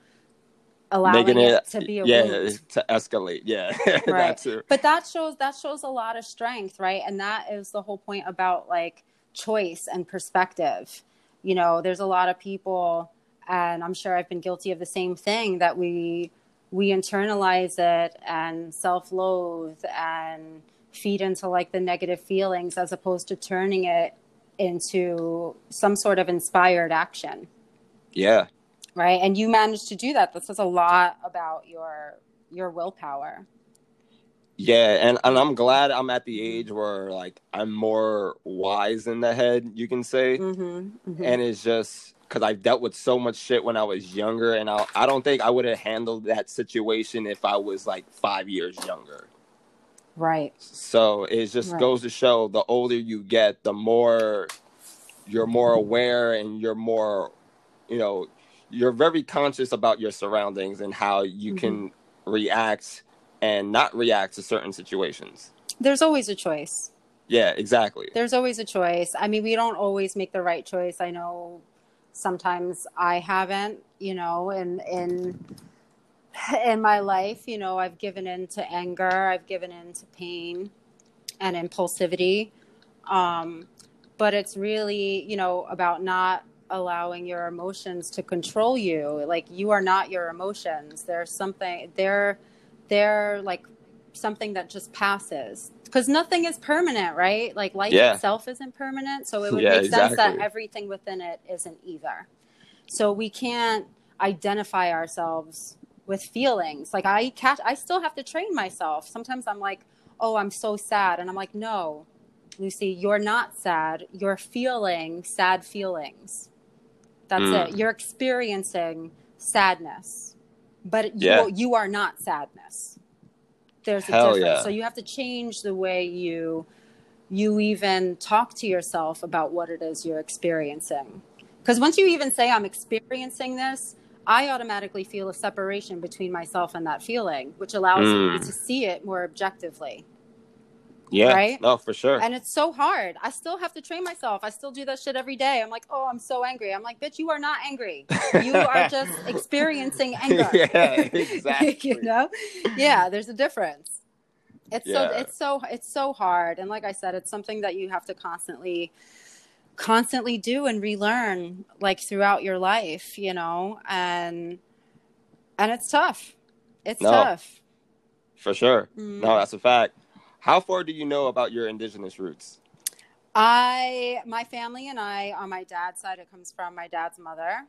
allowing making it, it to be a yeah to escalate. Yeah, Right. that too. but that shows that shows a lot of strength right and that is the whole point about like choice and perspective you know there's a lot of people and i'm sure i've been guilty of the same thing that we we internalize it and self-loathe and feed into like the negative feelings as opposed to turning it into some sort of inspired action. Yeah, right? And you managed to do that. This says a lot about your your willpower yeah, and and I'm glad I'm at the age where like I'm more wise in the head, you can say. mm-hmm, and it's just because I've dealt with so much shit when I was younger, and I I don't think I would have handled that situation if I was like five years younger. right So it just Right. goes to show the older you get, the more you're more aware and you're more, you know, you're very conscious about your surroundings and how you Mm-hmm. can react and not react to certain situations. there's always a choice. Yeah, exactly. there's always a choice. I mean we don't always make the right choice. I know sometimes i haven't you know in in in my life you know i've given in to anger i've given in to pain and impulsivity. Um but it's really you know about not allowing your emotions to control you. Like you are not your emotions. There's something they're they're like something that just passes. Because nothing is permanent right? Like life Yeah. itself isn't permanent so it would Yeah, make sense that everything within it isn't either. So we can't identify ourselves with feelings. Like i catch i still have to train myself. Sometimes i'm like oh i'm so sad and i'm like no lucy you're not sad. You're feeling sad feelings. That's Mm. it. You're experiencing sadness but Yeah. you, you are not sadness there's a Hell difference yeah. so you have to change the way you you even talk to yourself about what it is you're experiencing because once you even say i'm experiencing this i automatically feel a separation between myself and that feeling which allows me Mm. to see it more objectively Yeah. Right? No, for sure. And it's so hard. I still have to train myself. I still do that shit every day. I'm like, oh, I'm so angry. I'm like, bitch, you are not angry. You are just experiencing anger. yeah, exactly. you know? Yeah, there's a difference. It's so it's so it's so hard. And like I said, it's something that you have to constantly constantly do and relearn like throughout your life, you know? And and it's tough. It's No. tough. For sure. Mm. No, that's a fact. How far do you know about your indigenous roots? I, my family and I, on my dad's side, it comes from my dad's mother.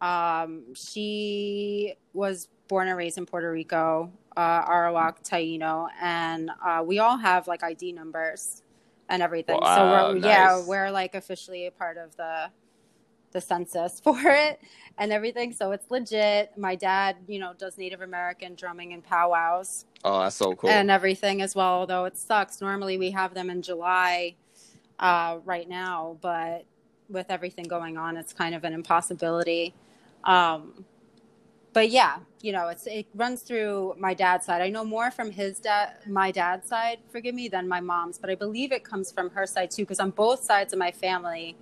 Um, she was born and raised in Puerto Rico, uh, Arawak, Taino, and uh, we all have like ID numbers and everything. Wow, so we're, yeah, we're like officially a part of the the census for it and everything. So it's legit. My dad, you know, does Native American drumming and powwows Oh, that's so cool. and everything as well. Although it sucks. Normally we have them in July uh, right now, but with everything going on, it's kind of an impossibility. Um, but yeah, you know, it's it runs through my dad's side. I know more from his dad, my dad's side, forgive me, than my mom's, but I believe it comes from her side too, because on both sides of my family,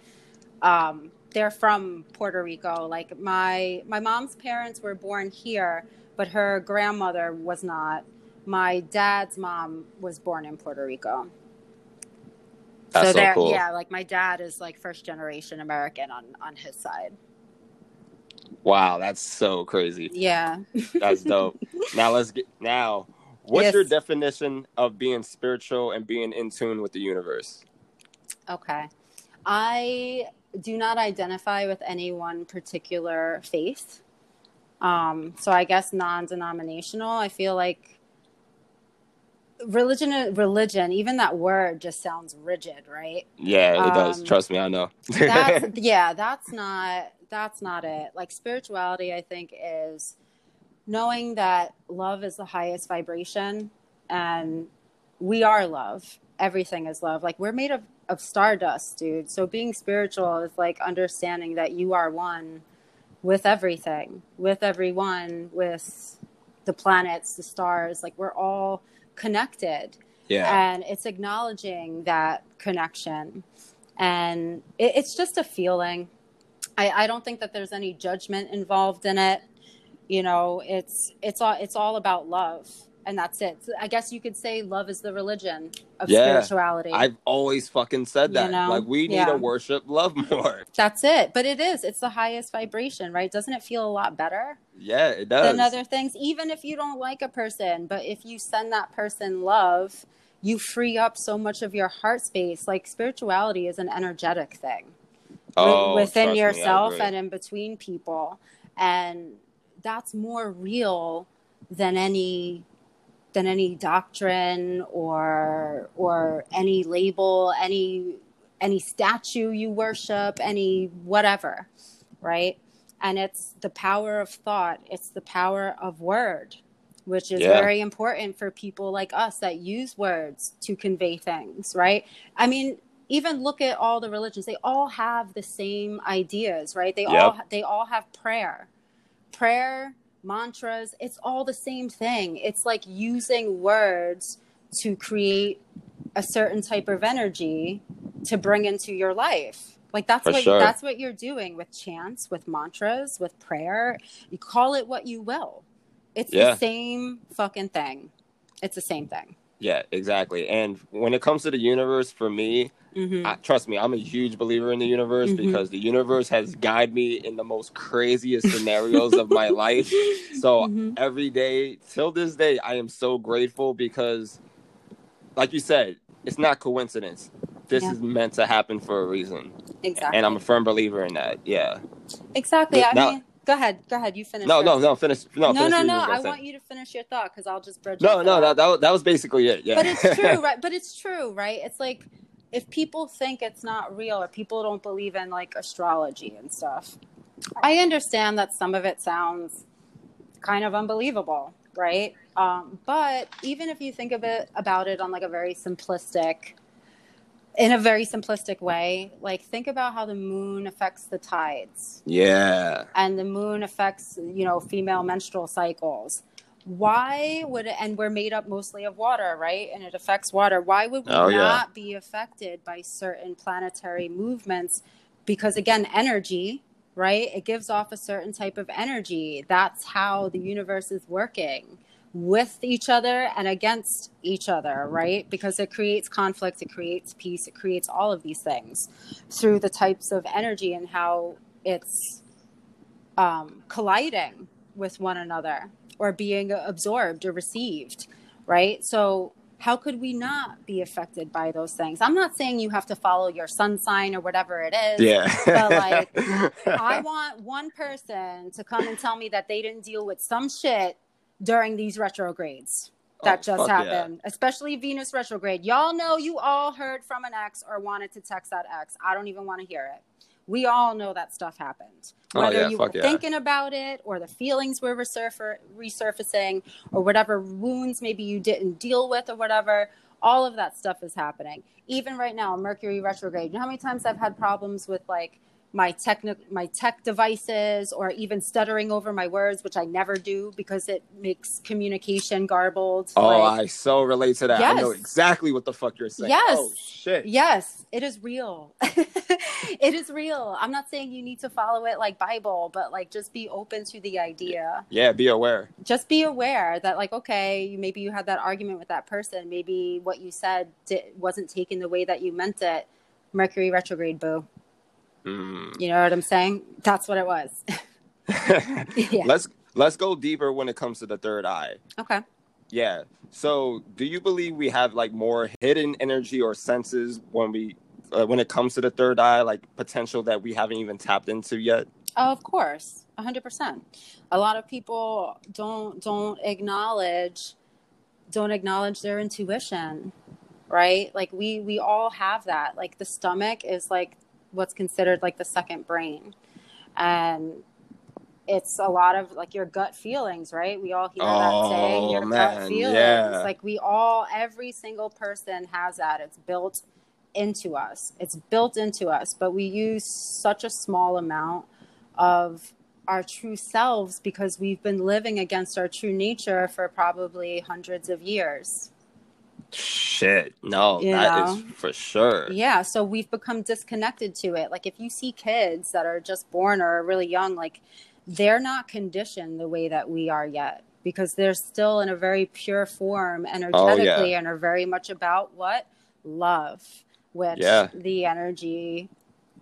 um, they're from Puerto Rico. Like my my mom's parents were born here, but her grandmother was not. My dad's mom was born in Puerto Rico. that's so, they're cool. yeah, like my dad is like first generation American on on his side. Wow, that's so crazy. Yeah. That's dope. now let's get now. What's Yes. your definition of being spiritual and being in tune with the universe? Okay. I do not identify with any one particular faith. Um, so I guess non-denominational. I feel like religion religion, even that word just sounds rigid, right? Yeah, it does. Um, Trust me, I know. That's yeah, that's not that's not it. Like spirituality I think is knowing that love is the highest vibration and we are love. Everything is love. Like we're made of of stardust, dude. So being spiritual is like understanding that you are one with everything, with everyone, with the planets, the stars. Like we're all connected yeah. and it's acknowledging that connection and it, it's just a feeling I, I don't think that there's any judgment involved in it you know it's it's all it's all about love and that's it So i guess you could say love is the religion of Yeah. spirituality I've always fucking said You that. know? Like we need Yeah. to worship love more. that's it but it is it's the highest vibration right doesn't it feel a lot better Yeah, it does. than other things even if you don't like a person but if you send that person love you free up so much of your heart space like spirituality is an energetic thing Oh, within trust me, yourself and in between people and that's more real than any than any doctrine or or any label any any statue you worship any whatever right? And it's the power of thought. It's the power of word which is Yeah. very important for people like us that use words to convey things right? I mean even look at all the religions. They all have the same ideas right? They all they all have prayer. Prayer mantras it's all the same thing. It's like using words to create a certain type of energy to bring into your life. Like that's For what sure. that's what you're doing with chants with mantras with prayer. You call it what you will. It's Yeah. the same fucking thing. It's the same thing Yeah, exactly. And when it comes to the universe, for me, hmm I, trust me, I'm a huge believer in the universe Mhm. because the universe has guided me in the most craziest scenarios of my life. So Mhm. every day, till this day, I am so grateful because, like you said, it's not coincidence. This Yeah. is meant to happen for a reason, exactly and I'm a firm believer in that. Yeah. exactly i Now- mean go ahead go ahead you finish No, no, no. Finish. No, no finish no no i want you to finish your thought because i'll just bridge No, no, that. that, that was basically it. Yeah. but it's true right but it's true right it's like if people think it's not real or people don't believe in like astrology and stuff i understand that some of it sounds kind of unbelievable right um, but even if you think of it about it on like a very simplistic in a very simplistic way like think about how the moon affects the tides yeah. and the moon affects you know female menstrual cycles why would it, and we're made up mostly of water, right? And it affects water. Why would we Oh, yeah. not be affected by certain planetary movements? Because again, energy, right? It gives off a certain type of energy. That's how the universe is working with each other and against each other, right? Because it creates conflict, it creates peace, it creates all of these things through the types of energy and how it's um, colliding with one another or being absorbed or received, right? So, how could we not be affected by those things? I'm not saying you have to follow your sun sign or whatever it is. Yeah. But, like, I want one person to come and tell me that they didn't deal with some shit during these retrogrades that Oh, just fuck yeah. happened, especially Venus retrograde. Y'all know you all heard from an ex or wanted to text that ex. I don't even want to hear it. We all know that stuff happened. Oh, Whether yeah, you were yeah. thinking about it or the feelings were resurf- resurfacing or whatever wounds maybe you didn't deal with or whatever, all of that stuff is happening. Even right now, Mercury retrograde. You know how many times I've had problems with like my techni- my tech devices or even stuttering over my words, which I never do because it makes communication garbled. Oh, Like, I so relate to that. I know exactly what the fuck you're saying. Yes. Oh shit. Yes, it is real. it is real. I'm not saying you need to follow it like Bible, but like just be open to the idea. Yeah, be aware. Just be aware that like okay, maybe you had that argument with that person, maybe what you said di- wasn't taken the way that you meant it. Mercury retrograde, boo. Mm. You know what I'm saying? That's what it was. yeah. Let's let's go deeper when it comes to the third eye. Okay. Yeah. So, do you believe we have like more hidden energy or senses when we uh, when it comes to the third eye, like potential that we haven't even tapped into yet? Oh, of course, a hundred percent. A lot of people don't don't acknowledge don't acknowledge their intuition, right? Like we we all have that. Like the stomach is like what's considered like the second brain, and it's a lot of like your gut feelings, right? We all hear that oh, saying, Oh, your man, gut feelings. yeah. Like we all, every single person has that. It's built into us. It's built into us, but we use such a small amount of our true selves because we've been living against our true nature for probably hundreds of years. Shit. No, You that is know? for sure. Yeah, so we've become disconnected to it. Like if you see kids that are just born or are really young, like they're not conditioned the way that we are yet because they're still in a very pure form energetically oh, and are very much about what? Love, which Yeah. the energy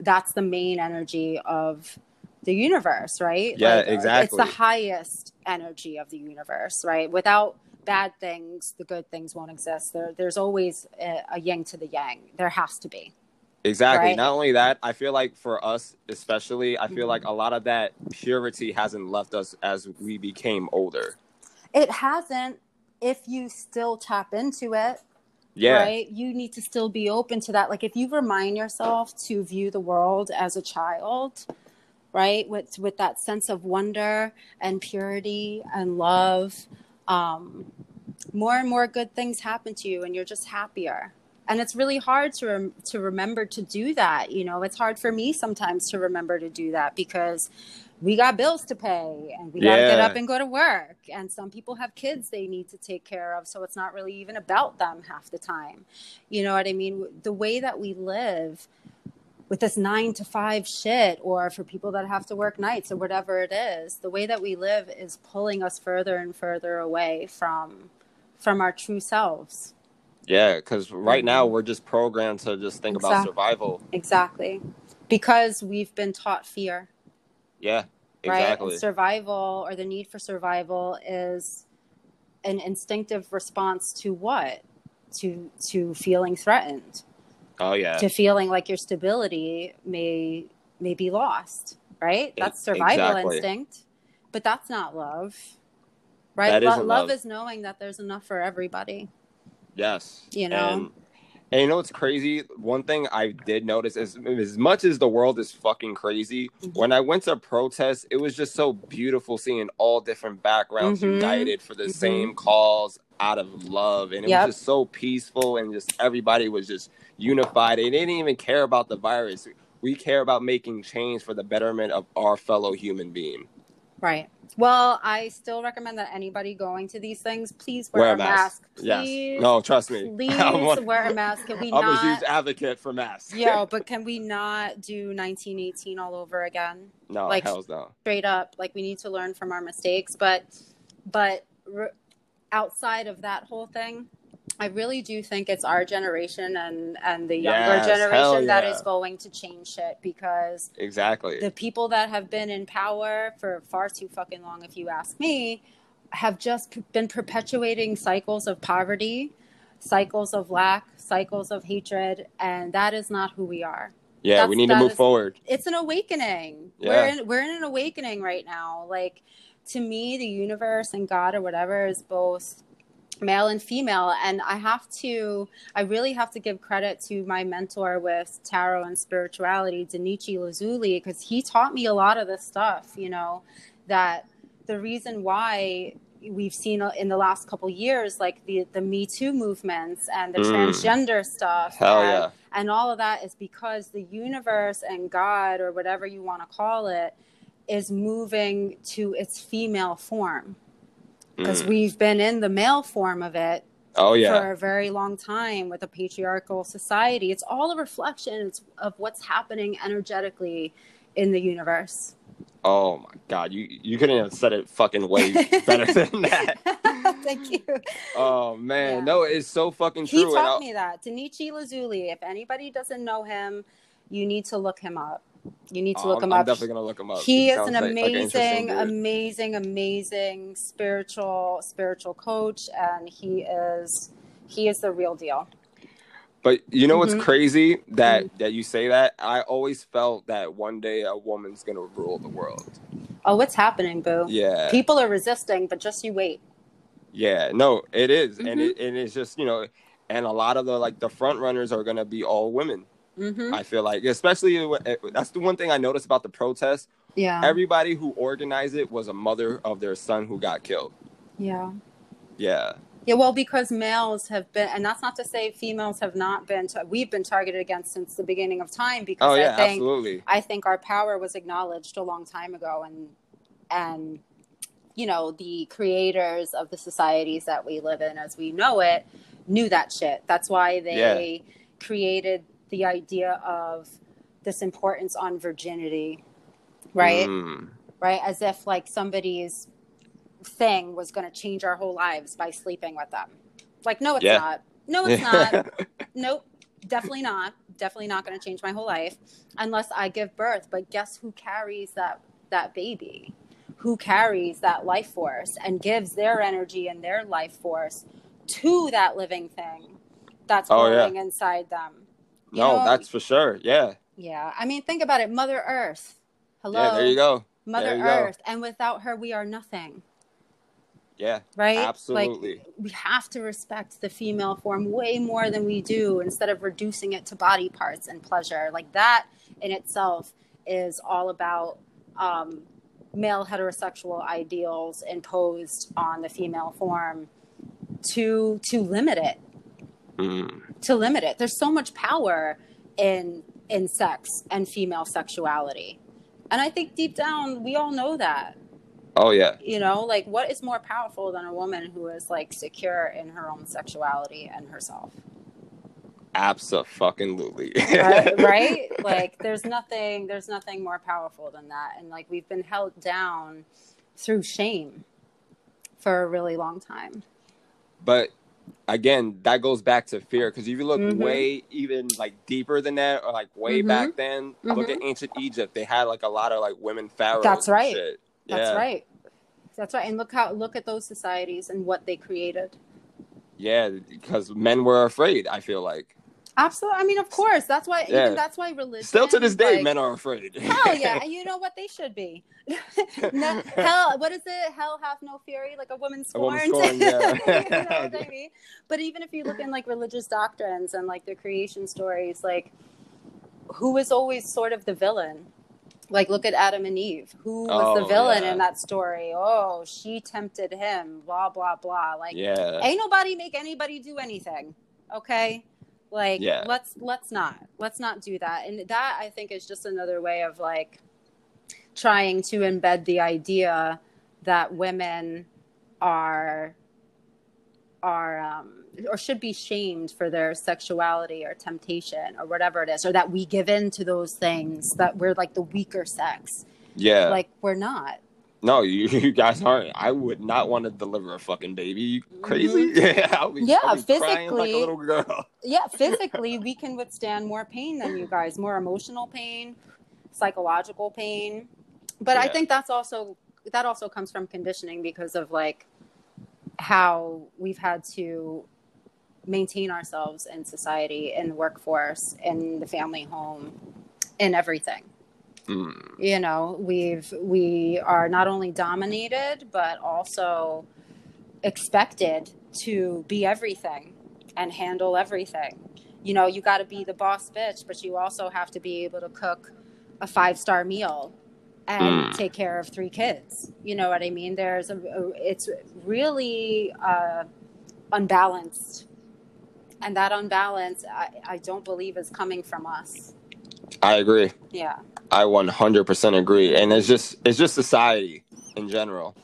that's the main energy of the universe, right? Yeah, Like, exactly. It's the highest energy of the universe, right? Without bad things, the good things won't exist. There, there's always a, a yin to the yang. There has to be. Exactly. Right. Not only that, I feel like for us, especially, I feel Mhm. like a lot of that purity hasn't left us as we became older. It hasn't. If you still tap into it, Yeah. right? You need to still be open to that. Like if you remind yourself to view the world as a child, right? With with that sense of wonder and purity and love, um, more and more good things happen to you, and you're just happier. And it's really hard to rem- to remember to do that. You know, it's hard for me sometimes to remember to do that because we got bills to pay and we got to get up and go to work. And some people have kids they need to take care of. So it's not really even about them half the time. You know what I mean? The way that we live with this nine to five shit, or for people that have to work nights or whatever it is, the way that we live is pulling us further and further away from from our true selves. Yeah. Because right now mm-hmm. we're just programmed to just think about survival. Exactly. Because we've been taught fear. Yeah. right? Exactly. And survival or the need for survival is an instinctive response to what? To to feeling threatened, oh, yeah. to feeling like your stability may may be lost, right? That's survival exactly. instinct. But that's not love. Right? That Lo- isn't love love. is knowing that there's enough for everybody. Yes. You know? And, and you know what's crazy? One thing I did notice is as much as the world is fucking crazy, Mhm. when I went to protest, it was just so beautiful seeing all different backgrounds Mhm. united for the Mhm. same cause out of love. And it Yep. was just so peaceful and just everybody was just unified. They didn't even care about the virus. We care about making change for the betterment of our fellow human being. Right. Well, I still recommend that anybody going to these things, please wear, Wear a a mask. mask. Yes. Please, No, trust me. please one- wear a mask. Can we I'm a not? huge advocate for masks. Yo, but can we not do 1918 all over again? no, like- hell's no. Straight up, like we need to learn from our mistakes. But, but r- outside of that whole thing, I really do think it's our generation and and the younger Yes, generation that yeah. is going to change shit because Exactly. the people that have been in power for far too fucking long, if you ask me, have just been perpetuating cycles of poverty, cycles of lack, cycles of hatred, and that is not who we are. yeah, that's- we need to move is- forward. It's an awakening. Yeah. We're in we're in an awakening right now. Like to me, the universe and God or whatever is both male and female and i have to i really have to give credit to my mentor with tarot and spirituality denichi lazuli because he taught me a lot of this stuff you know that the reason why we've seen in the last couple years like the the me too movements and the Mm. transgender stuff Hell and, yeah. and all of that is because the universe and god or whatever you want to call it is moving to its female form because Mm. we've been in the male form of it Oh yeah. for a very long time with a patriarchal society. It's all a reflection of what's happening energetically in the universe. Oh my god, you you couldn't have said it fucking way better than that. Thank you. Oh man, Yeah. no, it's so fucking true. and taught me that. Denichi Lazuli. If anybody doesn't know him, you need to look him up. You need to Oh, look I'm, him I'm up. definitely gonna look him up. he is sounds an like- like an amazing amazing amazing spiritual spiritual coach and he is he is the real deal But you know what's Mhm. crazy that that you say that? I always felt that one day a woman's gonna rule the world. oh what's happening boo Yeah, people are resisting but just you wait yeah. No, it is. and Mhm. it and it's just you know, and a lot of the like the front runners are gonna be all women. Hmm I feel like, especially that's the one thing I noticed about the protest. yeah Everybody who organized it was a mother of their son who got killed. yeah Yeah, yeah well because males have been and that's not to say females have not been we've been targeted against since the beginning of time because oh yeah, i think absolutely. I think our power was acknowledged a long time ago, and and you know the creators of the societies that we live in, as we know it, knew that shit. That's why they created the idea of this importance on virginity, right? Mm. Right, as if like somebody's thing was going to change our whole lives by sleeping with them. Like, no, it's Yeah. not. No, it's not nope definitely not definitely not going to change my whole life unless i give birth but guess who carries that that baby who carries that life force and gives their energy and their life force to that living thing that's Oh, yeah. growing inside them You no, know- that's for sure. Yeah, yeah i mean think about it mother earth hello yeah. There you go. mother you go. earth and without her we are nothing Yeah, right absolutely. like we have to respect the female form way more than we do instead of reducing it to body parts and pleasure like that in itself is all about um, male heterosexual ideals imposed on the female form to to limit it Mm. to limit it there's so much power in in sex and female sexuality and i think deep down we all know that Oh yeah, you know like what is more powerful than a woman who is like secure in her own sexuality and herself absolutely. right, right? like there's nothing there's nothing more powerful than that and like we've been held down through shame for a really long time But again, that goes back to fear because if you look Mhm. way even like deeper than that, or like way Mhm. back then, look Mhm. at ancient Egypt. They had like a lot of like women pharaohs. That's right. shit. that's right that's right and look how look at those societies and what they created Yeah, because men were afraid. I feel like absolutely i mean of course that's why Yeah. even that's why religion still to this day, like- men are afraid. Hell yeah, and you know what they should be. no, hell, what is it? Hell hath no fury, like a woman A scorned. woman scorned, yeah. you know I mean? But even if you look in like religious doctrines and like the creation stories, like who is always sort of the villain? Like look at Adam and Eve. Who was the Oh, villain yeah. in that story? Oh, she tempted him. Blah blah blah. Like yeah, ain't nobody make anybody do anything okay like Yeah. let's let's not let's not do that and that i think is just another way of like trying to embed the idea that women are are um, or should be shamed for their sexuality or temptation or whatever it is, or that we give in to those things that we're like the weaker sex. Yeah. Like we're not. No, you, you guys aren't. I would not want to deliver a fucking baby. You crazy? Yeah, I'll be, Mm-hmm. Yeah, be like physically- a little girl. Yeah, physically we can withstand more pain than you guys, more emotional pain, psychological pain. But I think that's also that also comes from conditioning because of like how we've had to maintain ourselves in society, in the workforce, in the family home, in everything. Mm. You know, we've we are not only dominated but also expected to be everything and handle everything. You know, you got to be the boss bitch, but you also have to be able to cook a five star meal and Mm. take care of three kids. You know what I mean? There's a, it's really uh, unbalanced. And that unbalance, I, I don't believe is coming from us. I agree. Yeah. I 100% agree. And it's just it's just society in general.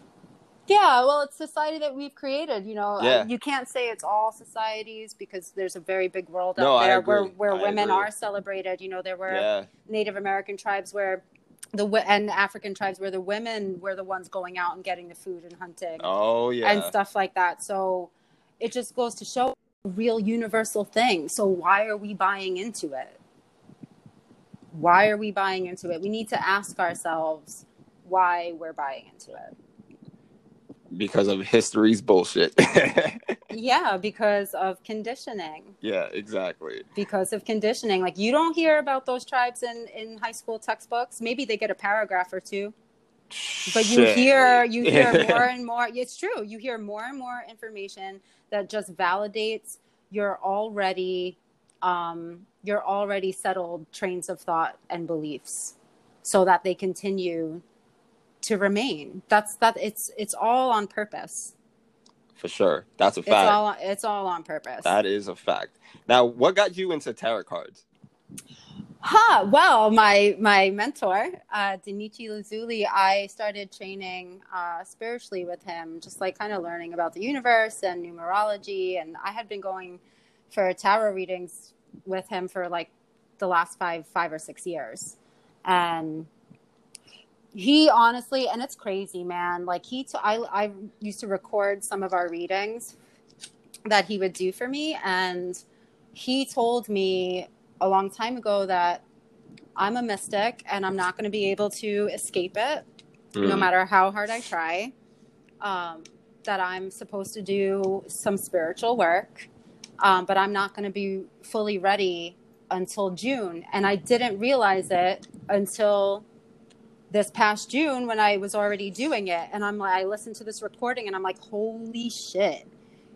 Yeah, well, it's society that we've created. You know, Yeah. You can't say it's all societies because there's a very big world No, out there where where I women agree. are celebrated. You know, there were Yeah. Native American tribes where the and African tribes where the women were the ones going out and getting the food and hunting Oh yeah. and stuff like that. So it just goes to show a real universal thing. So why are we buying into it? Why are we buying into it? We need to ask ourselves why we're buying into it. because of history's bullshit. Yeah, because of conditioning. yeah, exactly. Because of conditioning. Like you don't hear about those tribes in in high school textbooks. Maybe they get a paragraph or two. But you Shit. hear you hear more and more. It's true. You hear more and more information that just validates your already um your already settled trains of thought and beliefs so that they continue to remain. That's that it's it's all on purpose. For sure. That's a It's fact. all it's all on purpose. that is a fact. Now, what got you into tarot cards? Huh. Well, my my mentor, uh, Denichi Lazuli, I started training uh, spiritually with him, just like kind of learning about the universe and numerology. And I had been going for tarot readings with him for like the last five five or six years, and he honestly, and it's crazy, man. Like he, t- I I used to record some of our readings that he would do for me, and he told me a long time ago that I'm a mystic and I'm not going to be able to escape it no Mm. matter how hard I try. Um, that I'm supposed to do some spiritual work, um, but I'm not going to be fully ready until June. And I didn't realize it until this past June when I was already doing it. And I'm like, I listened to this recording and I'm like, holy shit.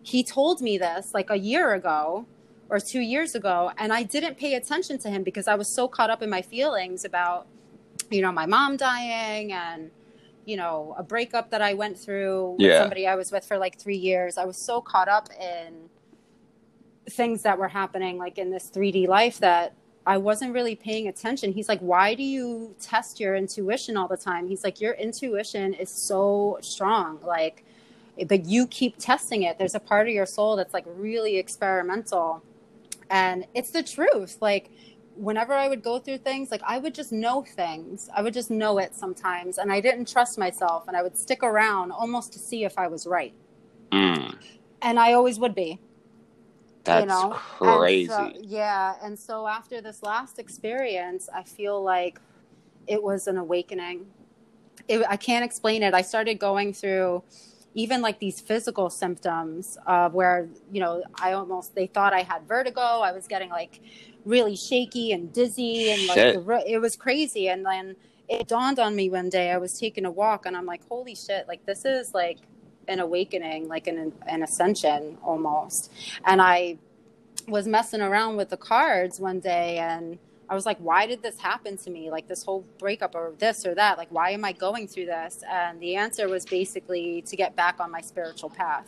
He told me this like a year ago or two years ago, and I didn't pay attention to him because I was so caught up in my feelings about, you know, my mom dying and, you know, a breakup that I went through with Yeah. somebody I was with for like three years. I was so caught up in things that were happening like in this 3D life that I wasn't really paying attention. He's like, Why do you test your intuition all the time? He's like, Your intuition is so strong. Like, but you keep testing it. There's a part of your soul that's like really experimental. And it's the truth. Like, whenever I would go through things, like I would just know things. I would just know it sometimes. And I didn't trust myself. And I would stick around almost to see if I was right. Mm. And I always would be. That's you know? crazy. And so, yeah. And so after this last experience, I feel like it was an awakening. It, I can't explain it. I started going through even like these physical symptoms uh, where, you know, I almost, they thought I had vertigo. I was getting like really shaky and dizzy and like the, it was crazy. And then it dawned on me one day, I was taking a walk and I'm like, holy shit, like this is like an awakening, like an, an ascension almost. And I was messing around with the cards one day and I was like, why did this happen to me? Like this whole breakup or this or that. Like, why am I going through this? And the answer was basically to get back on my spiritual path.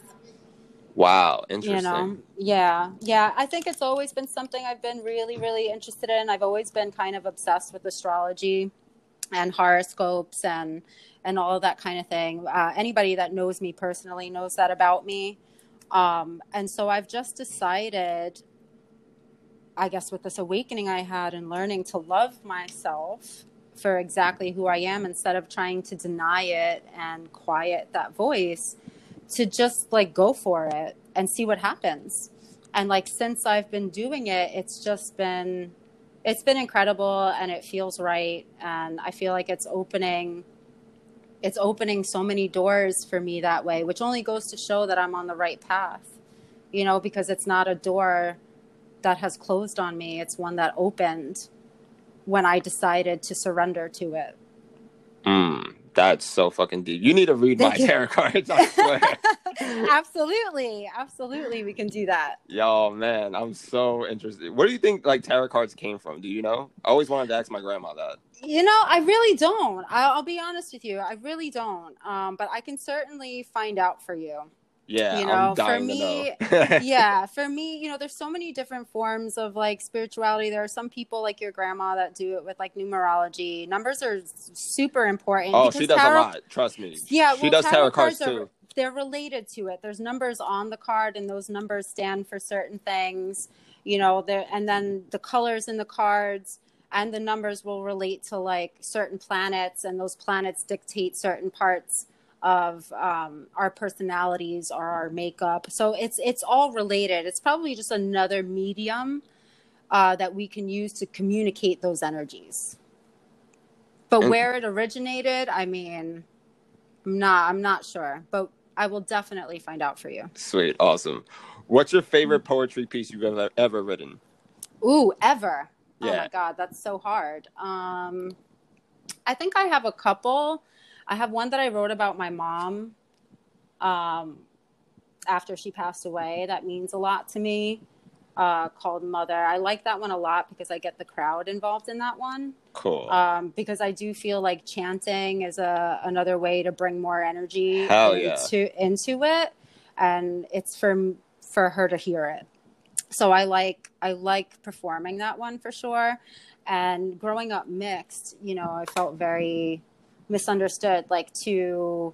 wow, interesting. You know? Yeah. Yeah. I think it's always been something I've been really, really interested in. I've always been kind of obsessed with astrology. And horoscopes and and all of that kind of thing. Uh, anybody that knows me personally knows that about me. Um, and so I've just decided, I guess, with this awakening I had and learning to love myself for exactly who I am instead of trying to deny it and quiet that voice, to just like go for it and see what happens. And like since I've been doing it, it's just been it's been incredible and it feels right and I feel like it's opening it's opening so many doors for me that way, which only goes to show that I'm on the right path. You know, because it's not a door that has closed on me, it's one that opened when I decided to surrender to it. Mm, that's so fucking deep. You need to read my tarot cards, I swear. absolutely. Absolutely. We can do that. Yo, man, I'm so interested. Where do you think like tarot cards came from? Do you know? I always wanted to ask my grandma that. You know, I really don't. I'll, I'll be honest with you. I really don't. Um, but I can certainly find out for you. Yeah, you know, for me, yeah, for me, you know, there's so many different forms of like spirituality. There are some people like your grandma that do it with like numerology. Numbers are super important. Oh, she does tarot, a lot. Trust me. Yeah, she well, does tarot, tarot cards, cards are, too. They're related to it. There's numbers on the card, and those numbers stand for certain things. You know, there, and then the colors in the cards and the numbers will relate to like certain planets, and those planets dictate certain parts of um, our personalities or our makeup. So it's it's all related. It's probably just another medium uh, that we can use to communicate those energies. But and, where it originated, I mean, I'm not I'm not sure, but I will definitely find out for you. Sweet, awesome. What's your favorite poetry piece you've ever ever written? Ooh, ever. Yeah. Oh my god, that's so hard. Um, I think I have a couple. I have one that I wrote about my mom um, after she passed away. That means a lot to me. Uh, called Mother. I like that one a lot because I get the crowd involved in that one. Cool. Um, because I do feel like chanting is a another way to bring more energy Hell into yeah. into it, and it's for for her to hear it. So I like I like performing that one for sure. And growing up mixed, you know, I felt very misunderstood like to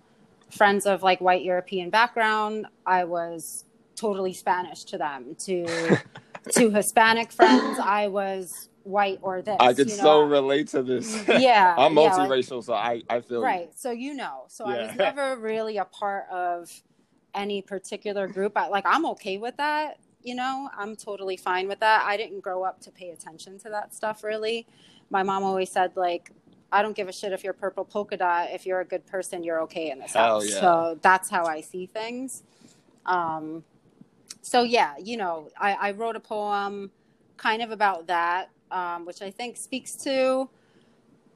friends of like white european background i was totally spanish to them. To to hispanic friends i was white or this i could you know? so relate to this. Yeah i'm multiracial yeah, like, so i i feel right so you know. So yeah. i was never really a part of any particular group. I, like i'm okay with that you know? I'm totally fine with that. I didn't grow up to pay attention to that stuff really. My mom always said like I don't give a shit if you're purple polka dot. If you're a good person, you're okay in this Hell house. Yeah. So that's how I see things. Um, so yeah, you know, I, I wrote a poem kind of about that, um, which I think speaks to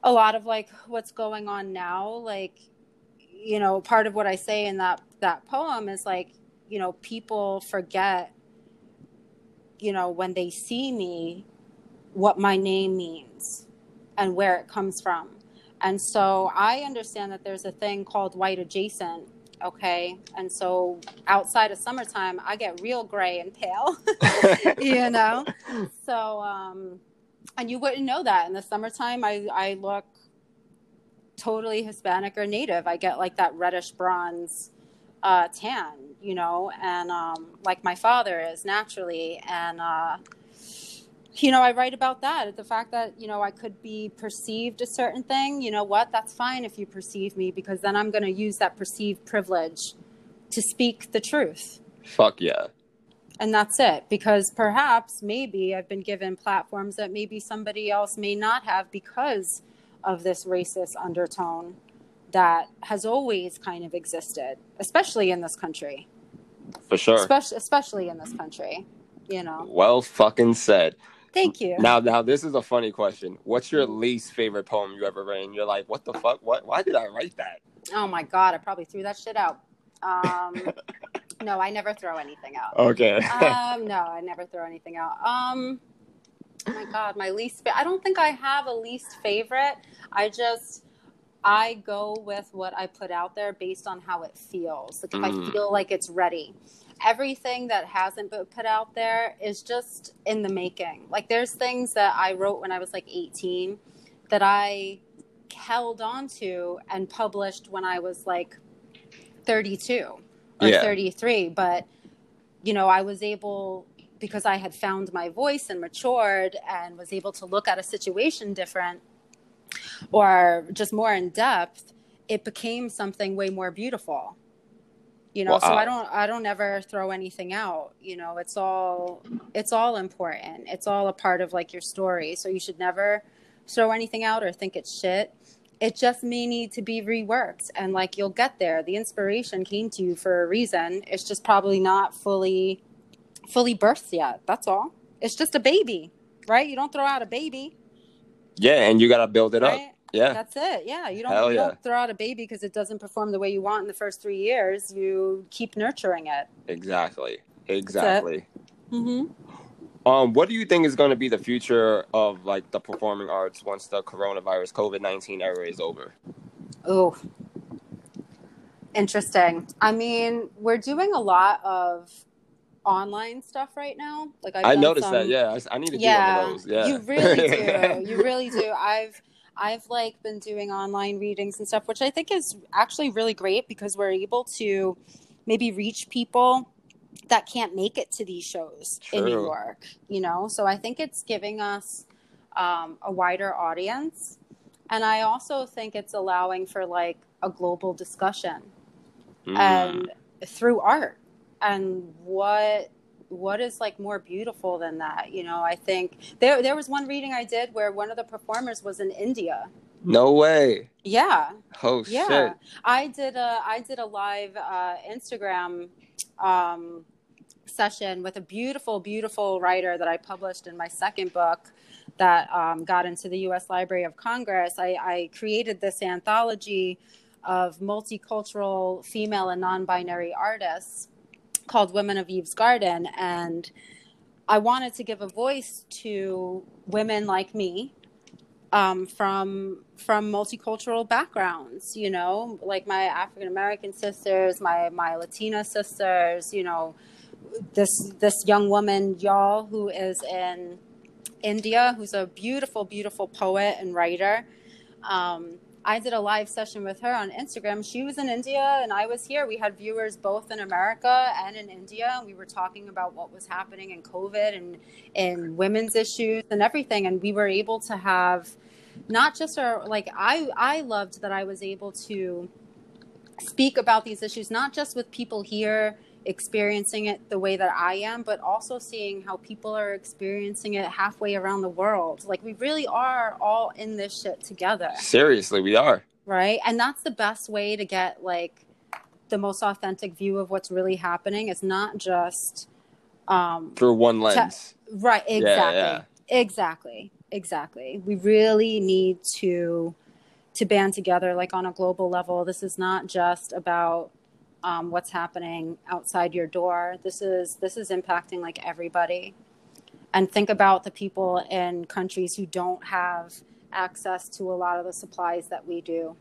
a lot of like what's going on now. Like, you know, part of what I say in that that poem is like, you know, people forget, you know, when they see me, what my name means and where it comes from. And so I understand that there's a thing called white adjacent. Okay. And so outside of summertime, I get real gray and pale, you know? So, um, and you wouldn't know that in the summertime. I, I look totally Hispanic or native. I get like that reddish bronze uh, tan, you know, and um, like my father is naturally. And, uh, you know, I write about that the fact that, you know, I could be perceived a certain thing. You know what? That's fine if you perceive me because then I'm going to use that perceived privilege to speak the truth. Fuck yeah. And that's it because perhaps maybe I've been given platforms that maybe somebody else may not have because of this racist undertone that has always kind of existed, especially in this country. For sure. Especially, especially in this country, you know. Well fucking said. Thank you. Now, now this is a funny question. What's your least favorite poem you ever read? And you're like, what the fuck? What? Why did I write that? Oh my god, I probably threw that shit out. Um, no, I never throw anything out. Okay. um, no, I never throw anything out. Um, oh my god, my least. Fa- I don't think I have a least favorite. I just. I go with what I put out there based on how it feels. Like if mm. I feel like it's ready everything that hasn't been put out there is just in the making. Like there's things that I wrote when I was like 18 that I held on to and published when I was like 32 or Yeah. 33. But, you know, I was able, because I had found my voice and matured and was able to look at a situation different or just more in depth, it became something way more beautiful. You know, so. I uh, don't I don't ever throw anything out. You know, it's all it's all important. It's all a part of like your story. So you should never throw anything out or think it's shit. It just may need to be reworked and like you'll get there. The inspiration came to you for a reason. It's just probably not fully fully birthed yet. That's all. It's just a baby, right? You don't throw out a baby, Yeah, and you gotta build it up. Yeah. That's it. Yeah, you don't, Hell you yeah. don't throw out a baby because it doesn't perform the way you want in the first three years. You keep nurturing it. Exactly. Exactly. Mm-hmm. Um, what do you think is going to be the future of like the performing arts once the coronavirus COVID nineteen era is over? Oh, interesting. I mean, we're doing a lot of online stuff right now. Like I've I noticed some- that. Yeah, I need to yeah, do one of those. Yeah, you really do. You really do. I've I've like been doing online readings and stuff, which I think is actually really great because we're able to maybe reach people that can't make it to these shows in New York. You know, so I think it's giving us um, a wider audience, and I also think it's allowing for like a global discussion Mm. and through art and what what is like more beautiful than that you know? I think there there was one reading i did where one of the performers was in india. No way. yeah. Oh yeah. shit. i did a i did a live uh, instagram um, session with a beautiful beautiful writer that i published in my second book that um, got into the u.s library of congress. I, I created this anthology of multicultural female and non-binary artists called women of eve's garden and i wanted to give a voice to women like me um, from from multicultural backgrounds you know like my african american sisters my my latina sisters you know this this young woman y'all who is in india who's a beautiful beautiful poet and writer. Um, I did a live session with her on Instagram. She was in India and I was here. We had viewers both in America and in India. And we were talking about what was happening in COVID and in women's issues and everything. And we were able to have not just our like I I loved that I was able to speak about these issues not just with people here experiencing it the way that I am, but also seeing how people are experiencing it halfway around the world. Like we really are all in this shit together, Seriously, we are. right? And that's the best way to get like the most authentic view of what's really happening. It's not just um Through one lens. right Yeah, exactly. yeah. Exactly. Exactly. We really need to to band together like on a global level. This is not just about um, what's happening outside your door. This is this is impacting like everybody. And think about the people in countries who don't have access to a lot of the supplies that we do.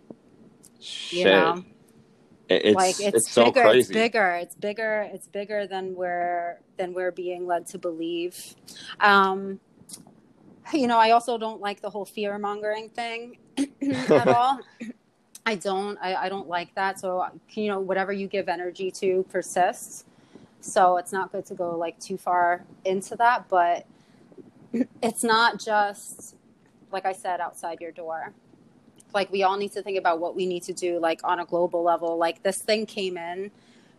Shit. You know, it's, like it's, it's so bigger. crazy. It's bigger. It's bigger. It's bigger than we're than we're being led to believe. Um, you know, I also don't like the whole fear mongering thing at all. I don't. I, I don't like that. So uh, you know, whatever you give energy to persists. So it's not good to go like too far into that, but it's not just like I said outside your door like we all need to think about what we need to do like on a global level like this thing came in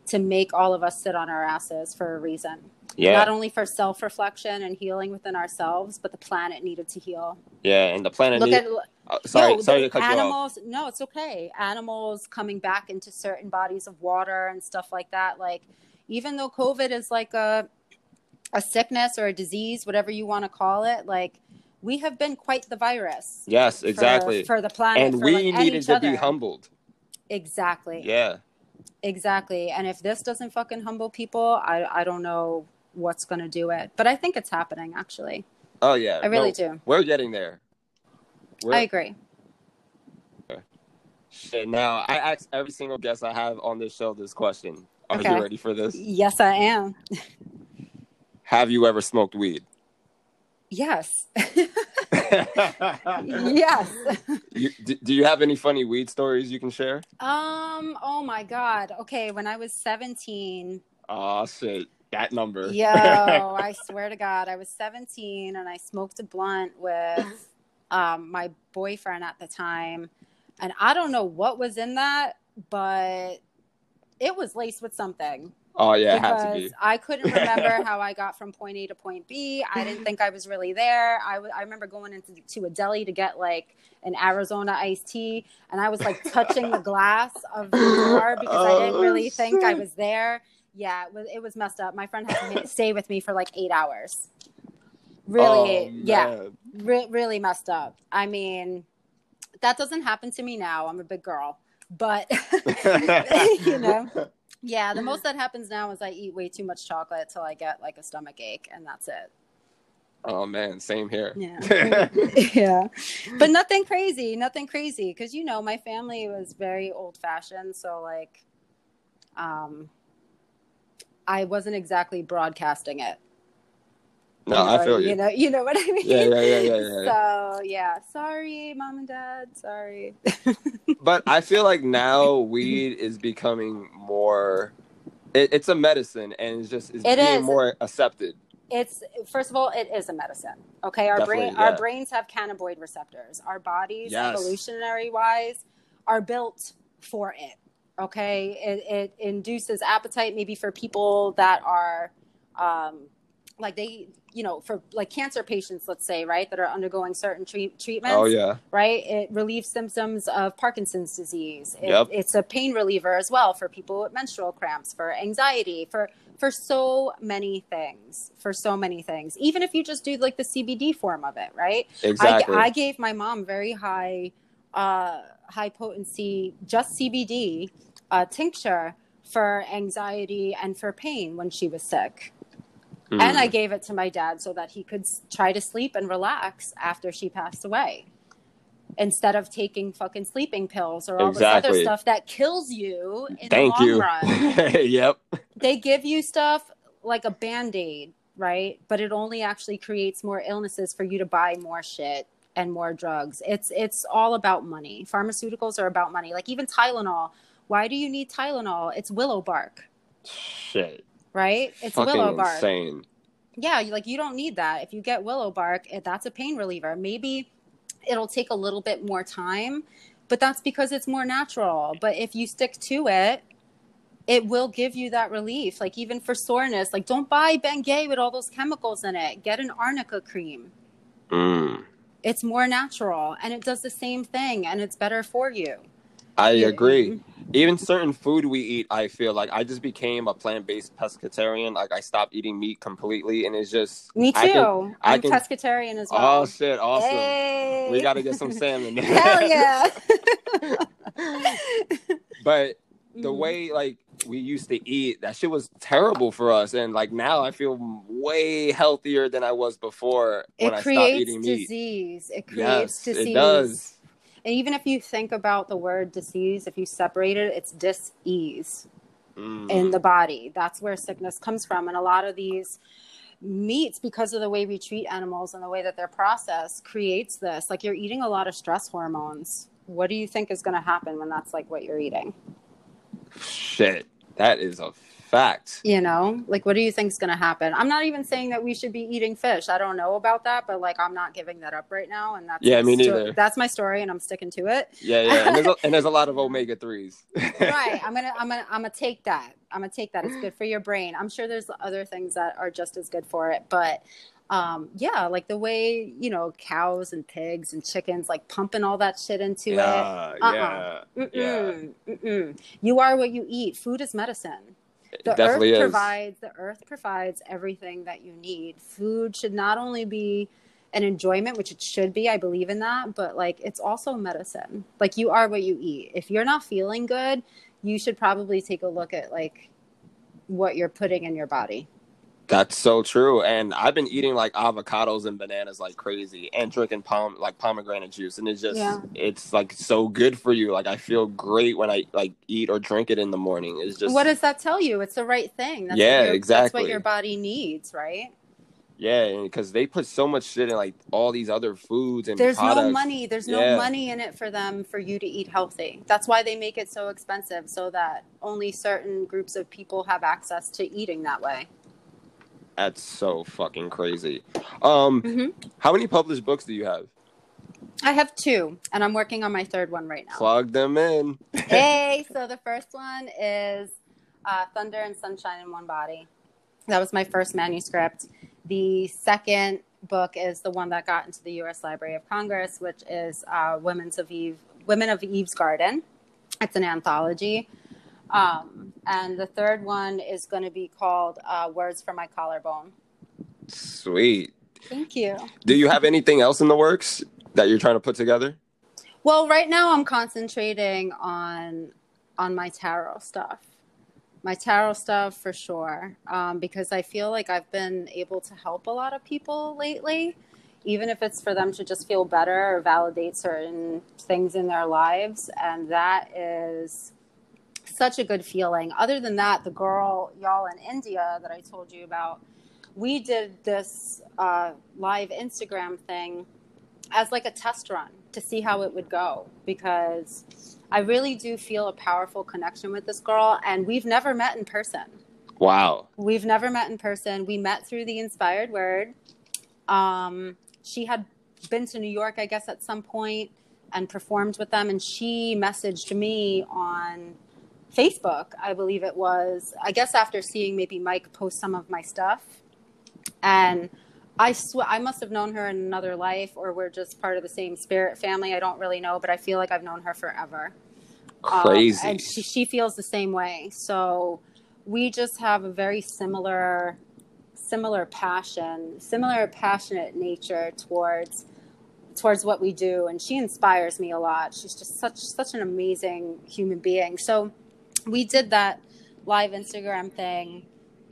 to make all of us sit on our asses for a reason yeah. not only for self-reflection and healing within ourselves but the planet needed to heal yeah, and the planet. look need- at uh, sorry, yo, sorry the to cut you off. animals no it's okay animals coming back into certain bodies of water and stuff like that like even though covid is like a a sickness or a disease whatever you want to call it like we have been quite the virus Yes, exactly. for, the planet and for, we like, needed to be humbled. exactly Yeah. Exactly. And if this doesn't fucking humble people, I I don't know what's going to do it. But I think it's happening actually. Oh yeah. I really No, do. We're getting there. We're, I agree. Shit, now I ask every single guest I have on this show this question. Are Okay. you ready for this? Yes, I am. Have you ever smoked weed? Yes. yes. You, do, do you have any funny weed stories you can share? Um. Oh my God. Okay. When I was 17, Oh shit, that number. yo, I swear to God, I was 17 and I smoked a blunt with um, my boyfriend at the time, and I don't know what was in that, but it was laced with something. oh yeah, it had to because be. I couldn't remember how I got from point A to point B. I didn't think I was really there. I w- I remember going into to a deli to get like an Arizona iced tea, and I was like touching the glass of the door because I didn't Oh, really think I was there. Yeah, it was it was messed up. My friend had to stay with me for like eight hours. Really, Oh, yeah, re- really messed up. I mean, that doesn't happen to me now. I'm a big girl, but you know. Yeah, the most that happens now is I eat way too much chocolate till I get like a stomach ache, and that's it. Oh man, same here. Yeah. yeah, but nothing crazy, nothing crazy, because you know my family was very old fashioned, so like, um, I wasn't exactly broadcasting it. No, you I feel you. You know, you know what I mean. Yeah, yeah, yeah, yeah, yeah, yeah. So yeah, sorry, mom and dad. Sorry. But I feel like now weed is becoming more. It, it's a medicine, and it's just it's It being is. more accepted. it's first of all it is a medicine okay our Definitely, brain yeah. our brains have cannabinoid receptors our bodies Yes. evolutionary wise are built for it okay it, it induces appetite maybe for people that are um like they you know for like cancer patients let's say right that are undergoing certain treat- treatments Oh yeah, right? It relieves symptoms of Parkinson's disease. It, Yep. It's a pain reliever as well for people with menstrual cramps, for anxiety, for for so many things, for so many things. Even if you just do like the CBD form of it, right? exactly. I, I gave my mom very high, uh, high potency, just CBD uh, tincture for anxiety and for pain when she was sick. Mm. And I gave it to my dad so that he could try to sleep and relax after she passed away. Instead of taking fucking sleeping pills or all this other stuff that kills you in Thank the long you. run. yep. they give you stuff like a band-aid, right? But it only actually creates more illnesses for you to buy more shit and more drugs. It's it's all about money. Pharmaceuticals are about money. Like even Tylenol. Why do you need Tylenol? It's willow bark, Shit. Right? It's Fucking willow bark. insane. yeah you- like you don't need that if you get willow bark it, that's a pain reliever maybe it'll take a little bit more time but that's because it's more natural but if you stick to it it will give you that relief like even for soreness like don't buy bengay with all those chemicals in it get an arnica cream Mm. it's more natural and it does the same thing and it's better for you I agree. Even certain food we eat, I feel like I just became a plant-based pescatarian. Like I stopped eating meat completely, and it's just me too I can- I i'm can- pescatarian as well. oh shit, awesome. Hey. We got to get some salmon. hell yeah but the Mhm. way like we used to eat, that shit was terrible for us, and like now I feel way healthier than I was before when it I stopped creates eating meat. disease. It creates Yes, disease. it does. And even if you think about the word disease, if you separate it, it's dis-ease Mm. in the body. That's where sickness comes from. And a lot of these meats, because of the way we treat animals and the way that they're processed, creates this. Like you're eating a lot of stress hormones. What do you think is going to happen when that's like what you're eating? Shit, that is a fact. You know, like what do you think is going to happen? I'm not even saying that we should be eating fish. I don't know about that, but like I'm not giving that up right now. And that's Yeah, me sto- neither. That's my story, and I'm sticking to it. Yeah, yeah, and there's a, and there's a lot of omega threes. right i'm gonna i'm gonna i'm gonna take that i'm gonna take that it's good for your brain i'm sure there's other things that are just as good for it but um yeah like the way you know cows and pigs and chickens like pumping all that shit into yeah, Uh-uh. yeah, it yeah. Mm-mm, mm-mm. you are what you eat food is medicine the It definitely earth is. provides the earth provides everything that you need. Food should not only be an enjoyment which it should be i believe in that but like it's also medicine. Like you are what you eat. If you're not feeling good you should probably take a look at like what you're putting in your body That's so true. And I've been eating like avocados and bananas like crazy, and drinking like pomegranate juice, and it's just Yeah. it's like so good for you. Like I feel great when I like eat or drink it in the morning. It's just what does that tell you it's the right thing that's Yeah, what your, that's exactly. what your body needs right Yeah, because they put so much shit in like all these other foods and there's products. no money there's no Yeah. money in it for them for you to eat healthy that's why they make it so expensive so that only certain groups of people have access to eating that way That's so fucking crazy. Um, Mhm. how many published books do you have? i have two and i'm working on my third one right now Plug them in. hey so the first one is uh, thunder and sunshine in one body that was my first manuscript the second book is the one that got into the u.s library of congress which is uh, women's of eve women of eve's garden it's an anthology um, and the third one is going to be called uh, words for my collarbone Sweet. thank you Do you have anything else in the works that you're trying to put together? Well, right now I'm concentrating on on my tarot stuff. My tarot stuff for sure, um, because I feel like I've been able to help a lot of people lately, even if it's for them to just feel better or validate certain things in their lives, and that is such a good feeling. Other than that, the girl y'all in India that I told you about, we did this uh, live Instagram thing as like a test run to see how it would go because I really do feel a powerful connection with this girl and we've never met in person. Wow. We've never met in person. We met through the inspired word. Um, she had been to New York, I guess, at some point and performed with them and she messaged me on Facebook, I believe it was, I guess after seeing maybe Mike post some of my stuff. And I swear I must have known her in another life, or we're just part of the same spirit family. I don't really know, but I feel like I've known her forever. Um, Crazy. and she, she feels the same way. So we just have a very similar, similar passion, similar passionate nature towards towards what we do, and she inspires me a lot. She's just such such an amazing human being. So we did that live Instagram thing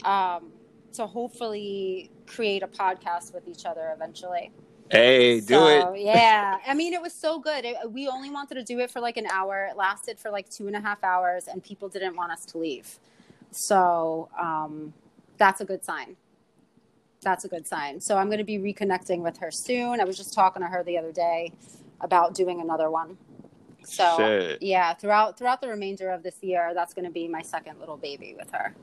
um, to hopefully create a podcast with each other eventually. hey, do So, it. yeah. I mean, it was so good. It, we only wanted to do it for like an hour. It lasted for like two and a half hours, and people didn't want us to leave. So um, that's a good sign. That's a good sign. So I'm going to be reconnecting with her soon. I was just talking to her the other day about doing another one. So Shit. yeah, throughout throughout the remainder of this year, that's going to be my second little baby with her.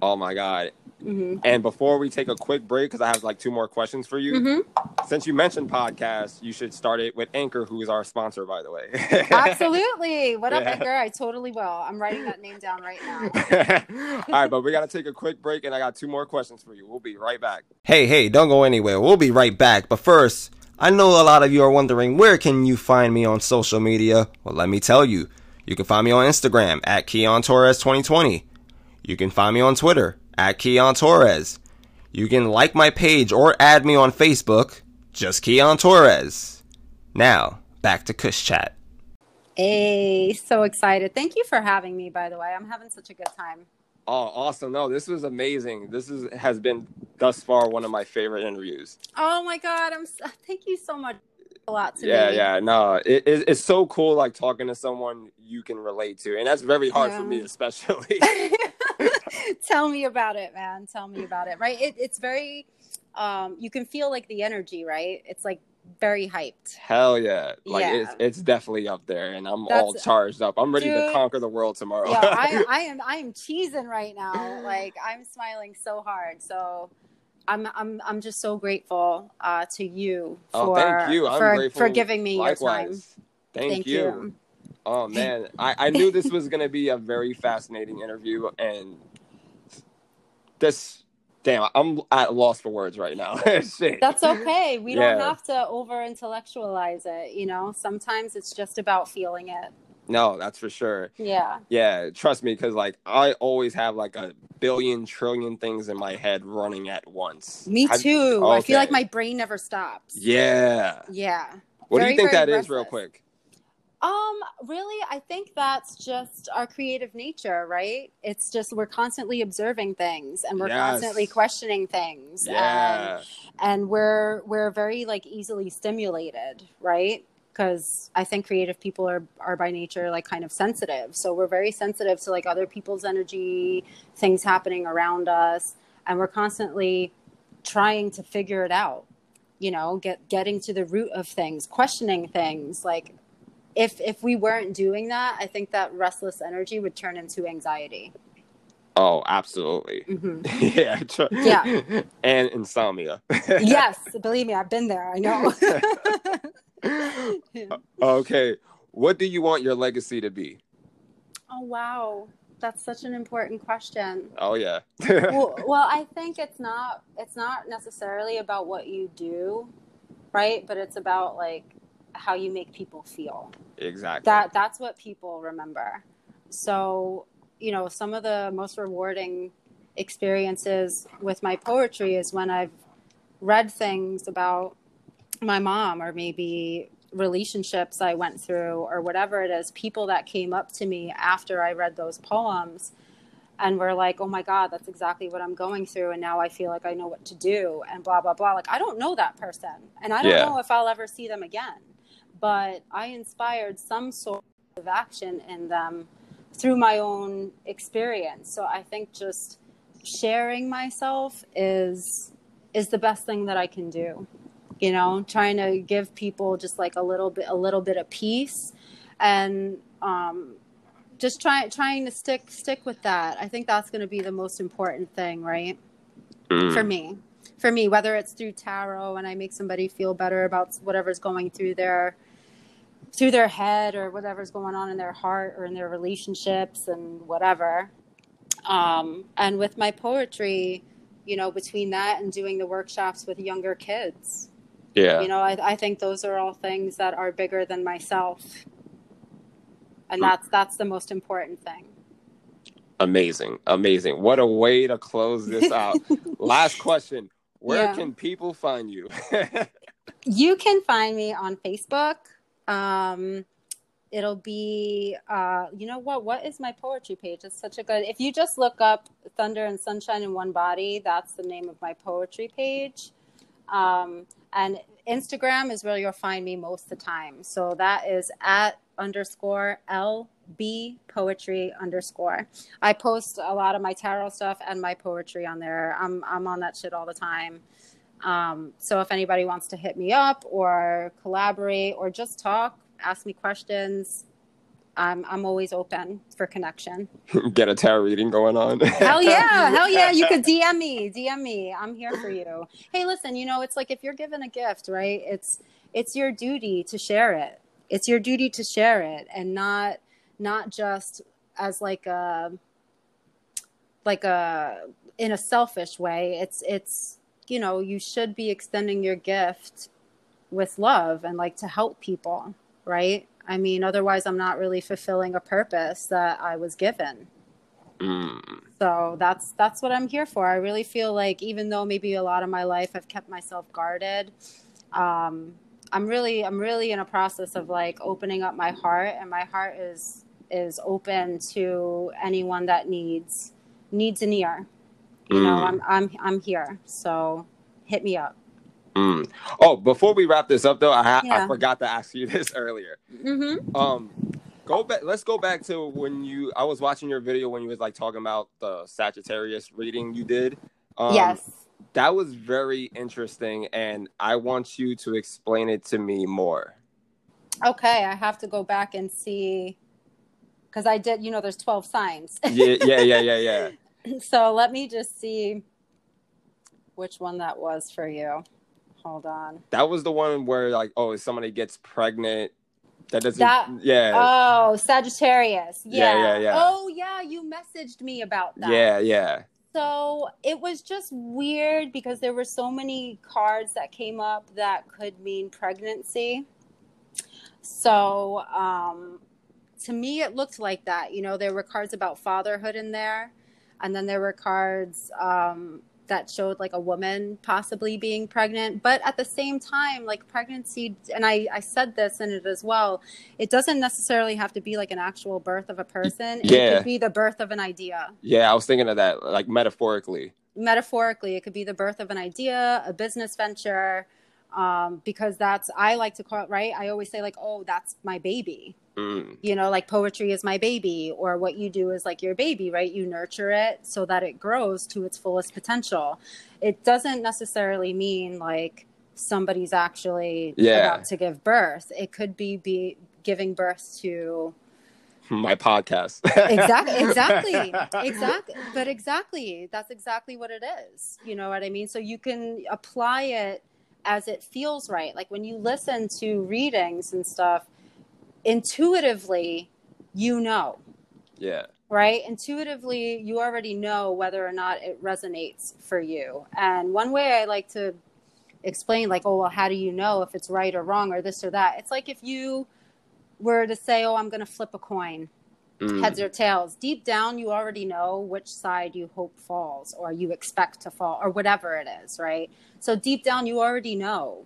Oh my god. hmm And before we take a quick break, because I have like two more questions for you. hmm Since you mentioned podcasts, you should start it with Anchor, who is our sponsor, by the way. Absolutely. What up, Yeah. Edgar? I totally will. I'm writing that name down right now. All right, but we got to take a quick break, and I got two more questions for you. We'll be right back. Hey, hey, don't go anywhere. We'll be right back. But first, I know a lot of you are wondering where can you find me on social media? Well, let me tell you. You can find me on Instagram at Keon Torres 2020. You can find me on Twitter at Keon Torres. You can like my page or add me on Facebook, just Keon Torres. Now, back to Kush Chat. Hey, so excited. Thank you for having me, by the way. I'm having such a good time. Oh, awesome! No, this was amazing. This is has been thus far one of my favorite interviews. Oh my God. I'm so, thank you so much. A lot to yeah, me. yeah, no, it, it, it's so cool, like talking to someone you can relate to, and that's very hard for me, especially. Tell me about it, man. Tell me about it. Right? It, it's very, um, you can feel like the energy, right? It's like very hyped. Hell yeah, like Yeah. it's it's definitely up there, and I'm all charged up. I'm ready to conquer the world tomorrow. Yeah, I, I am. I am cheesing right now. Like I'm smiling so hard. So. I'm, I'm, I'm just so grateful uh, to you oh, for, thank you. For, for giving me your time. Thank, Thank you. you. Oh man, I, I knew this was gonna be a very fascinating interview, and this, damn, I'm at a loss for words right now. Shit. That's okay. We don't have to over intellectualize it. You know, sometimes it's just about feeling it. No, that's for sure. Yeah. Yeah, trust me, because like I always have like a billion trillion things in my head running at once. Me too. I feel like my brain never stops. Yeah. Yeah. What do you think very that is, real quick? Um, really, I think that's just our creative nature, right? It's just we're constantly observing things and we're Yes. constantly questioning things. Yeah. And, and we're we're very like easily stimulated, right? Because I think creative people are are by nature like kind of sensitive. So we're very sensitive to like other people's energy, things happening around us, and we're constantly trying to figure it out you know get getting to the root of things questioning things like if if we weren't doing that i think that restless energy would turn into anxiety Oh, absolutely. hmm yeah. tr- Yeah. And insomnia. yes believe me i've been there i know okay. What do you want your legacy to be? oh wow that's such an important question Oh yeah. well, well i think it's not it's not necessarily about what you do right but it's about like how you make people feel exactly. that that's what people remember so you know some of the most rewarding experiences with my poetry is when i've read things about my mom or maybe relationships i went through or whatever it is people that came up to me after i read those poems and were like oh my god that's exactly what i'm going through and now i feel like i know what to do and blah blah blah like i don't know that person and i don't Yeah. know if i'll ever see them again but I inspired some sort of action in them through my own experience. So I think just sharing myself is is the best thing that I can do. You know, trying to give people just like a little bit a little bit of peace and um just trying trying to stick stick with that. I think that's going to be the most important thing, right? Mm. for me for me whether it's through tarot and i make somebody feel better about whatever's going through their through their head or whatever's going on in their heart or in their relationships and whatever um, and with my poetry you know between that and doing the workshops with younger kids Yeah. you know I, I think those are all things that are bigger than myself and Mm. that's that's the most important thing Amazing. Amazing. What a way to close this out. Last question. Where Yeah. can people find you? You can find me on Facebook. Um, it'll be, uh, you know what? What is my poetry page? It's such a good. If you just look up "Thunder and Sunshine in One Body," that's the name of my poetry page. Um, and Instagram is where you'll find me most of the time. So that is at underscore lb poetry underscore. I post a lot of my tarot stuff and my poetry on there. I'm I'm on that shit all the time. Um, so if anybody wants to hit me up or collaborate or just talk, ask me questions, I'm I'm always open for connection. Get a tarot reading going on. Hell yeah, hell yeah! You could DM me, DM me. I'm here for you. Hey, listen, you know it's like if you're given a gift, right? It's it's your duty to share it. It's your duty to share it, and not not just as like a like a in a selfish way. It's it's you know you should be extending your gift with love and like to help people, right? I mean, otherwise, I'm not really fulfilling a purpose that I was given. Mm. So that's that's what I'm here for. I really feel like even though maybe a lot of my life I've kept myself guarded, um, I'm really I'm really in a process of like opening up my heart, and my heart is is open to anyone that needs needs an ear. You know, Mm. I'm I'm I'm here. So hit me up. Mm. Oh, before we wrap this up, though, I, ha- I forgot to ask you this earlier. Mm-hmm. Um, go back. Let's go back to when you. I was watching your video when you was like talking about the Sagittarius reading you did. Um, yes. that was very interesting, and I want you to explain it to me more. Okay, I have to go back and see because I did. You know, there's 12 signs. Yeah, yeah, yeah, yeah, yeah. so let me just see which one that was for you. Hold on. That was the one where like, oh, if somebody gets pregnant, that doesn't. That- yeah, Oh, Sagittarius. Yeah, Yeah. yeah, yeah. Oh, yeah. You messaged me about that. yeah, yeah. So it was just weird because there were so many cards that came up that could mean pregnancy. So um, to me, it looked like that. You know, there were cards about fatherhood in there, and then there were cards um, that showed like a woman possibly being pregnant. But at the same time, like pregnancy, and I, I said this in it as well, it doesn't necessarily have to be like an actual birth of a person. It Yeah. could be the birth of an idea Yeah, I was thinking of that, like metaphorically. metaphorically it could be the birth of an idea a business venture um, because that's i like to call it right i always say like oh that's my baby Mm. You know, like poetry is my baby, or what you do is like your baby, right? You nurture it so that it grows to its fullest potential. It doesn't necessarily mean like somebody's actually Yeah. about to give birth. It could be be giving birth to My podcast. exactly exactly exactly but exactly that's exactly what it is you know what i mean so you can apply it as it feels right like when you listen to readings and stuff intuitively you know. Yeah. right? Intuitively you already know whether or not it resonates for you. And one way i like to explain like oh well how do you know if it's right or wrong or this or that? It's like if you were to say oh i'm going to flip a coin. Mm. heads or tails. Deep down you already know which side you hope falls or you expect to fall or whatever it is right? So deep down you already know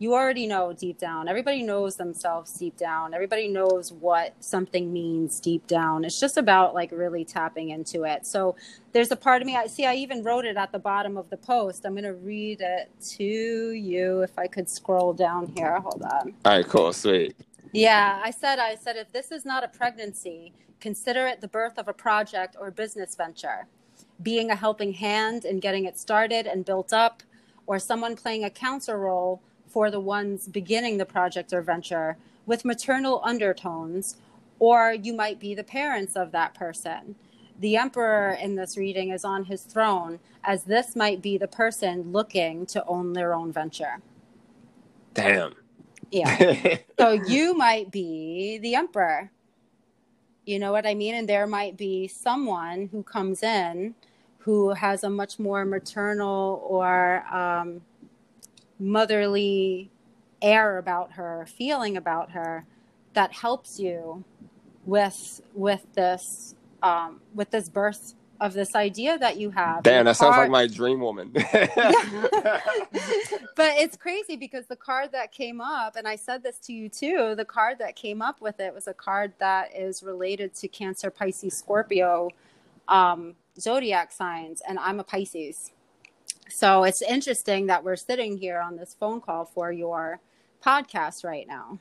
you already know deep down. Everybody knows themselves deep down. Everybody knows what something means deep down. It's just about like really tapping into it. So there's a part of me i see i even wrote it at the bottom of the post. I'm going to read it to you if i could scroll down here. Hold on. All right, cool, sweet. yeah, I said, I said, if this is not a pregnancy, consider it the birth of a project or business venture, being a helping hand in getting it started and built up, or someone playing a counselor role for the ones beginning the project or venture with maternal undertones, or you might be the parents of that person. The emperor in this reading is on his throne, as this might be the person looking to own their own venture. Damn. Yeah. So you might be the emperor. You know what I mean? And there might be someone who comes in who has a much more maternal or um, motherly air about her, feeling about her that helps you with with this um, with this birth of this idea that you have. Damn, that sounds like my dream woman. but it's crazy because the card that came up, and I said this to you too, the card that came up with it was a card that is related to Cancer, Pisces, Scorpio um, zodiac signs, and I'm a Pisces. So it's interesting that we're sitting here on this phone call for your podcast right now,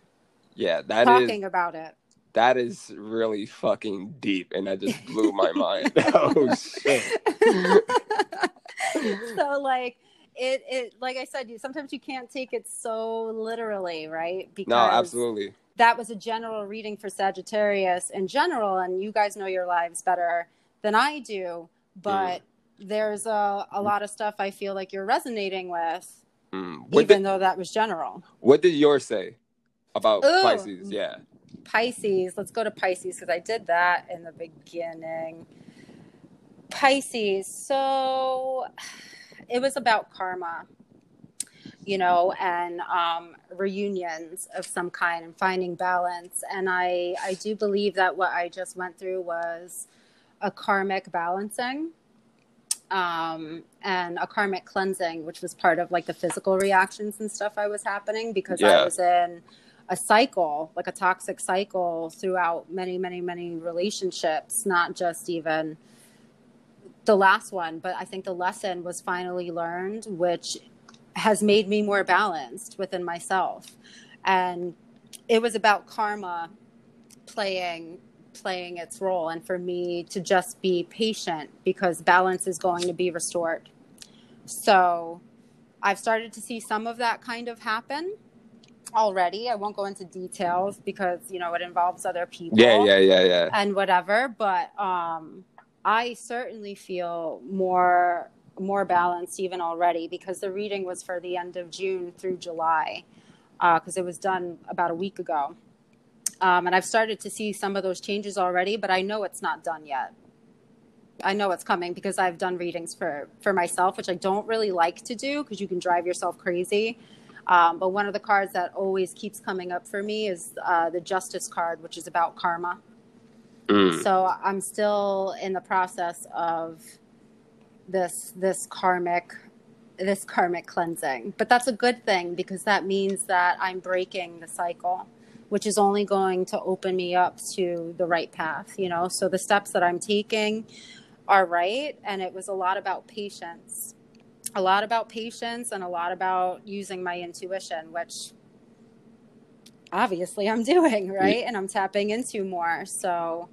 yeah, that is talking about it. that is really fucking deep, and that just blew my mind. oh shit. so like it it like I said, you sometimes you can't take it so literally, right? Because No, absolutely. that was a general reading for Sagittarius in general, and you guys know your lives better than I do. But there's a, a lot of stuff I feel like you're resonating with, Mm. Even did, though that was general. what did yours say about Ooh. Pisces? Yeah. Pisces, let's go to Pisces because I did that in the beginning. Pisces, so it was about karma, you know, and um, reunions of some kind and finding balance. And I, I do believe that what I just went through was a karmic balancing um, and a karmic cleansing, which was part of like the physical reactions and stuff I was happening because Yeah. I was in a cycle, like a toxic cycle throughout many, many, many relationships, not just even the last one, but I think the lesson was finally learned, which has made me more balanced within myself. And it was about karma playing playing its role and for me to just be patient because balance is going to be restored. So I've started to see some of that kind of happen already. I won't go into details because, you know, it involves other people Yeah, yeah, yeah, yeah. and whatever but um i certainly feel more more balanced even already because the reading was for the end of june through july because it was done about a week ago um, and i've started to see some of those changes already but i know it's not done yet. I know it's coming because i've done readings for for myself which i don't really like to do because you can drive yourself crazy. Um, but one of the cards that always keeps coming up for me is uh, the justice card which is about karma. Mm. so i'm still in the process of this this karmic this karmic cleansing. But that's a good thing because that means that i'm breaking the cycle which is only going to open me up to the right path you know so the steps that i'm taking are right and it was a lot about patience a lot about patience and a lot about using my intuition which obviously I'm doing, right? And I'm tapping into more. So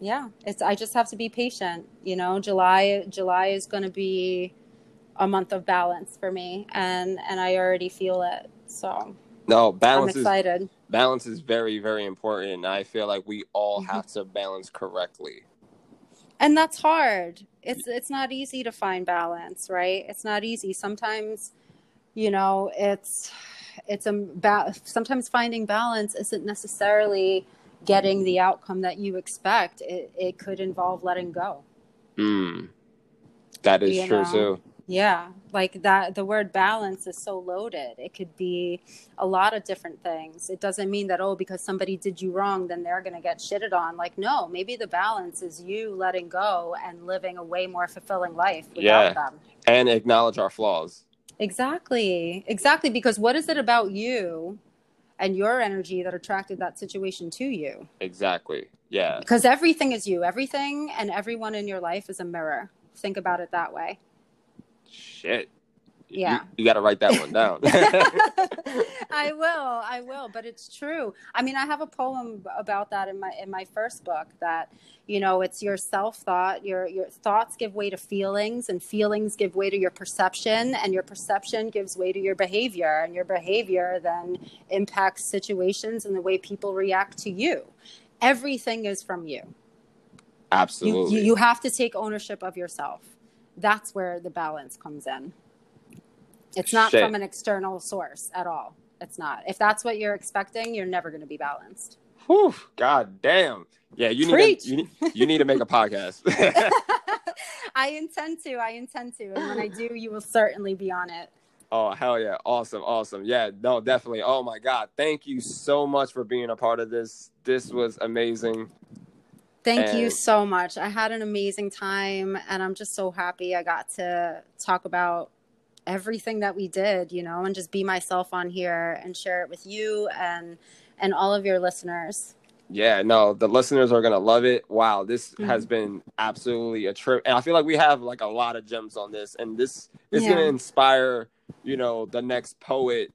yeah, it's I just have to be patient. You know, July July is going to be a month of balance for me and and I already feel it. So No, I'm balance is balance is very very important. And I feel like we all Mhm. have to balance correctly. and that's hard it's it's not easy to find balance right it's not easy sometimes you know it's it's a ba- sometimes finding balance isn't necessarily getting the outcome that you expect it, it could involve letting go Mm. That is You true know? too. Yeah like that the word balance is so loaded it could be a lot of different things it doesn't mean that oh because somebody did you wrong then they're going to get shitted on like no maybe the balance is you letting go and living a way more fulfilling life without Yeah. them And acknowledge our flaws. exactly exactly because what is it about you and your energy that attracted that situation to you Exactly. Yeah. because everything is you everything and everyone in your life is a mirror think about it that way Shit. Yeah. You, got to write that one down. I will, I will, but it's true. I mean, I have a poem about that in my in my first book that, you know, it's your self-thought, your your thoughts give way to feelings and feelings give way to your perception and your perception gives way to your behavior and your behavior then impacts situations and the way people react to you. Everything is from you. You, Absolutely. you you have to take ownership of yourself. That's where the balance comes in. It's not Shit. from an external source at all. It's not. If that's what you're expecting, you're never going to be balanced. Whew, God damn. Yeah, you need, Preach. to, you need you need to make a podcast. I intend to. I intend to. And when I do, you will certainly be on it. oh hell yeah, awesome, awesome. Yeah, no, definitely. Oh my God, thank you so much for being a part of this. This was amazing. Thank you so much. I had an amazing time and I'm just so happy I got to talk about everything that we did, you know, and just be myself on here and share it with you and and all of your listeners. Yeah, no, the listeners are gonna love it. Wow, this Mm-hmm. has been absolutely a trip, and I feel like we have like a lot of gems on this, and this is Yeah. gonna inspire, you know, the next poet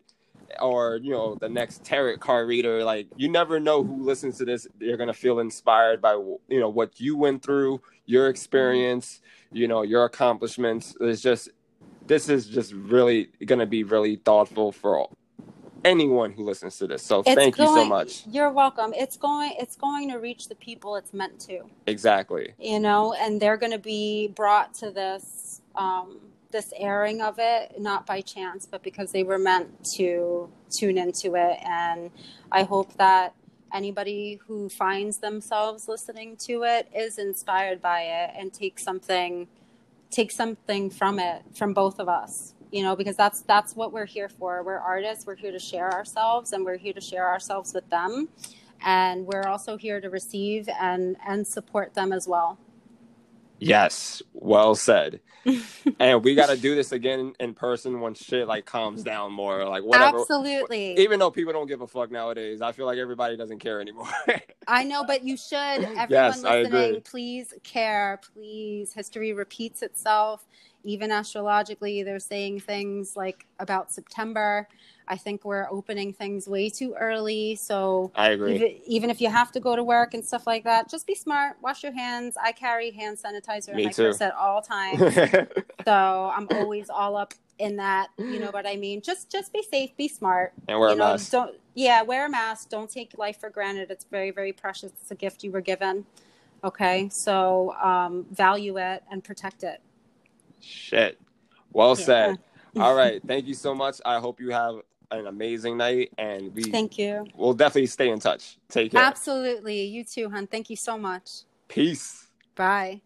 or you know the next tarot card reader. Like you never know who listens to this; they're gonna feel inspired by you know what you went through, your experience, you know, your accomplishments. It's just this is just really gonna be really thoughtful for anyone who listens to this. So It's thank you so much. You're welcome. It's going it's going to reach the people it's meant to. Exactly. you know, and they're going to be brought to this um, this airing of it not by chance, but because they were meant to tune into it. And I hope that anybody who finds themselves listening to it is inspired by it and take something take something from it from both of us you know because that's that's what we're here for. We're artists. We're here to share ourselves and we're here to share ourselves with them. And we're also here to receive and and support them as well Yes, well said. and we got to do this again in person when shit like calms down more, like whatever. absolutely Even though people don't give a fuck nowadays, I feel like everybody doesn't care anymore. i know but you should everyone Yes, I listening agree. please care please history repeats itself even astrologically they're saying things like about september i think we're opening things way too early so I agree. even, even if you have to go to work and stuff like that just be smart wash your hands i carry hand sanitizer Me in my too. purse at all times so i'm always all up in that you know what i mean just just be safe be smart and wear you a know mask. don't yeah wear a mask don't take life for granted it's very very precious it's a gift you were given okay so um, value it and protect it Shit. Well Yeah. said. All right. Thank you so much. I hope you have an amazing night, and we thank you We'll definitely stay in touch. Take care. absolutely you too hun thank you so much Peace. bye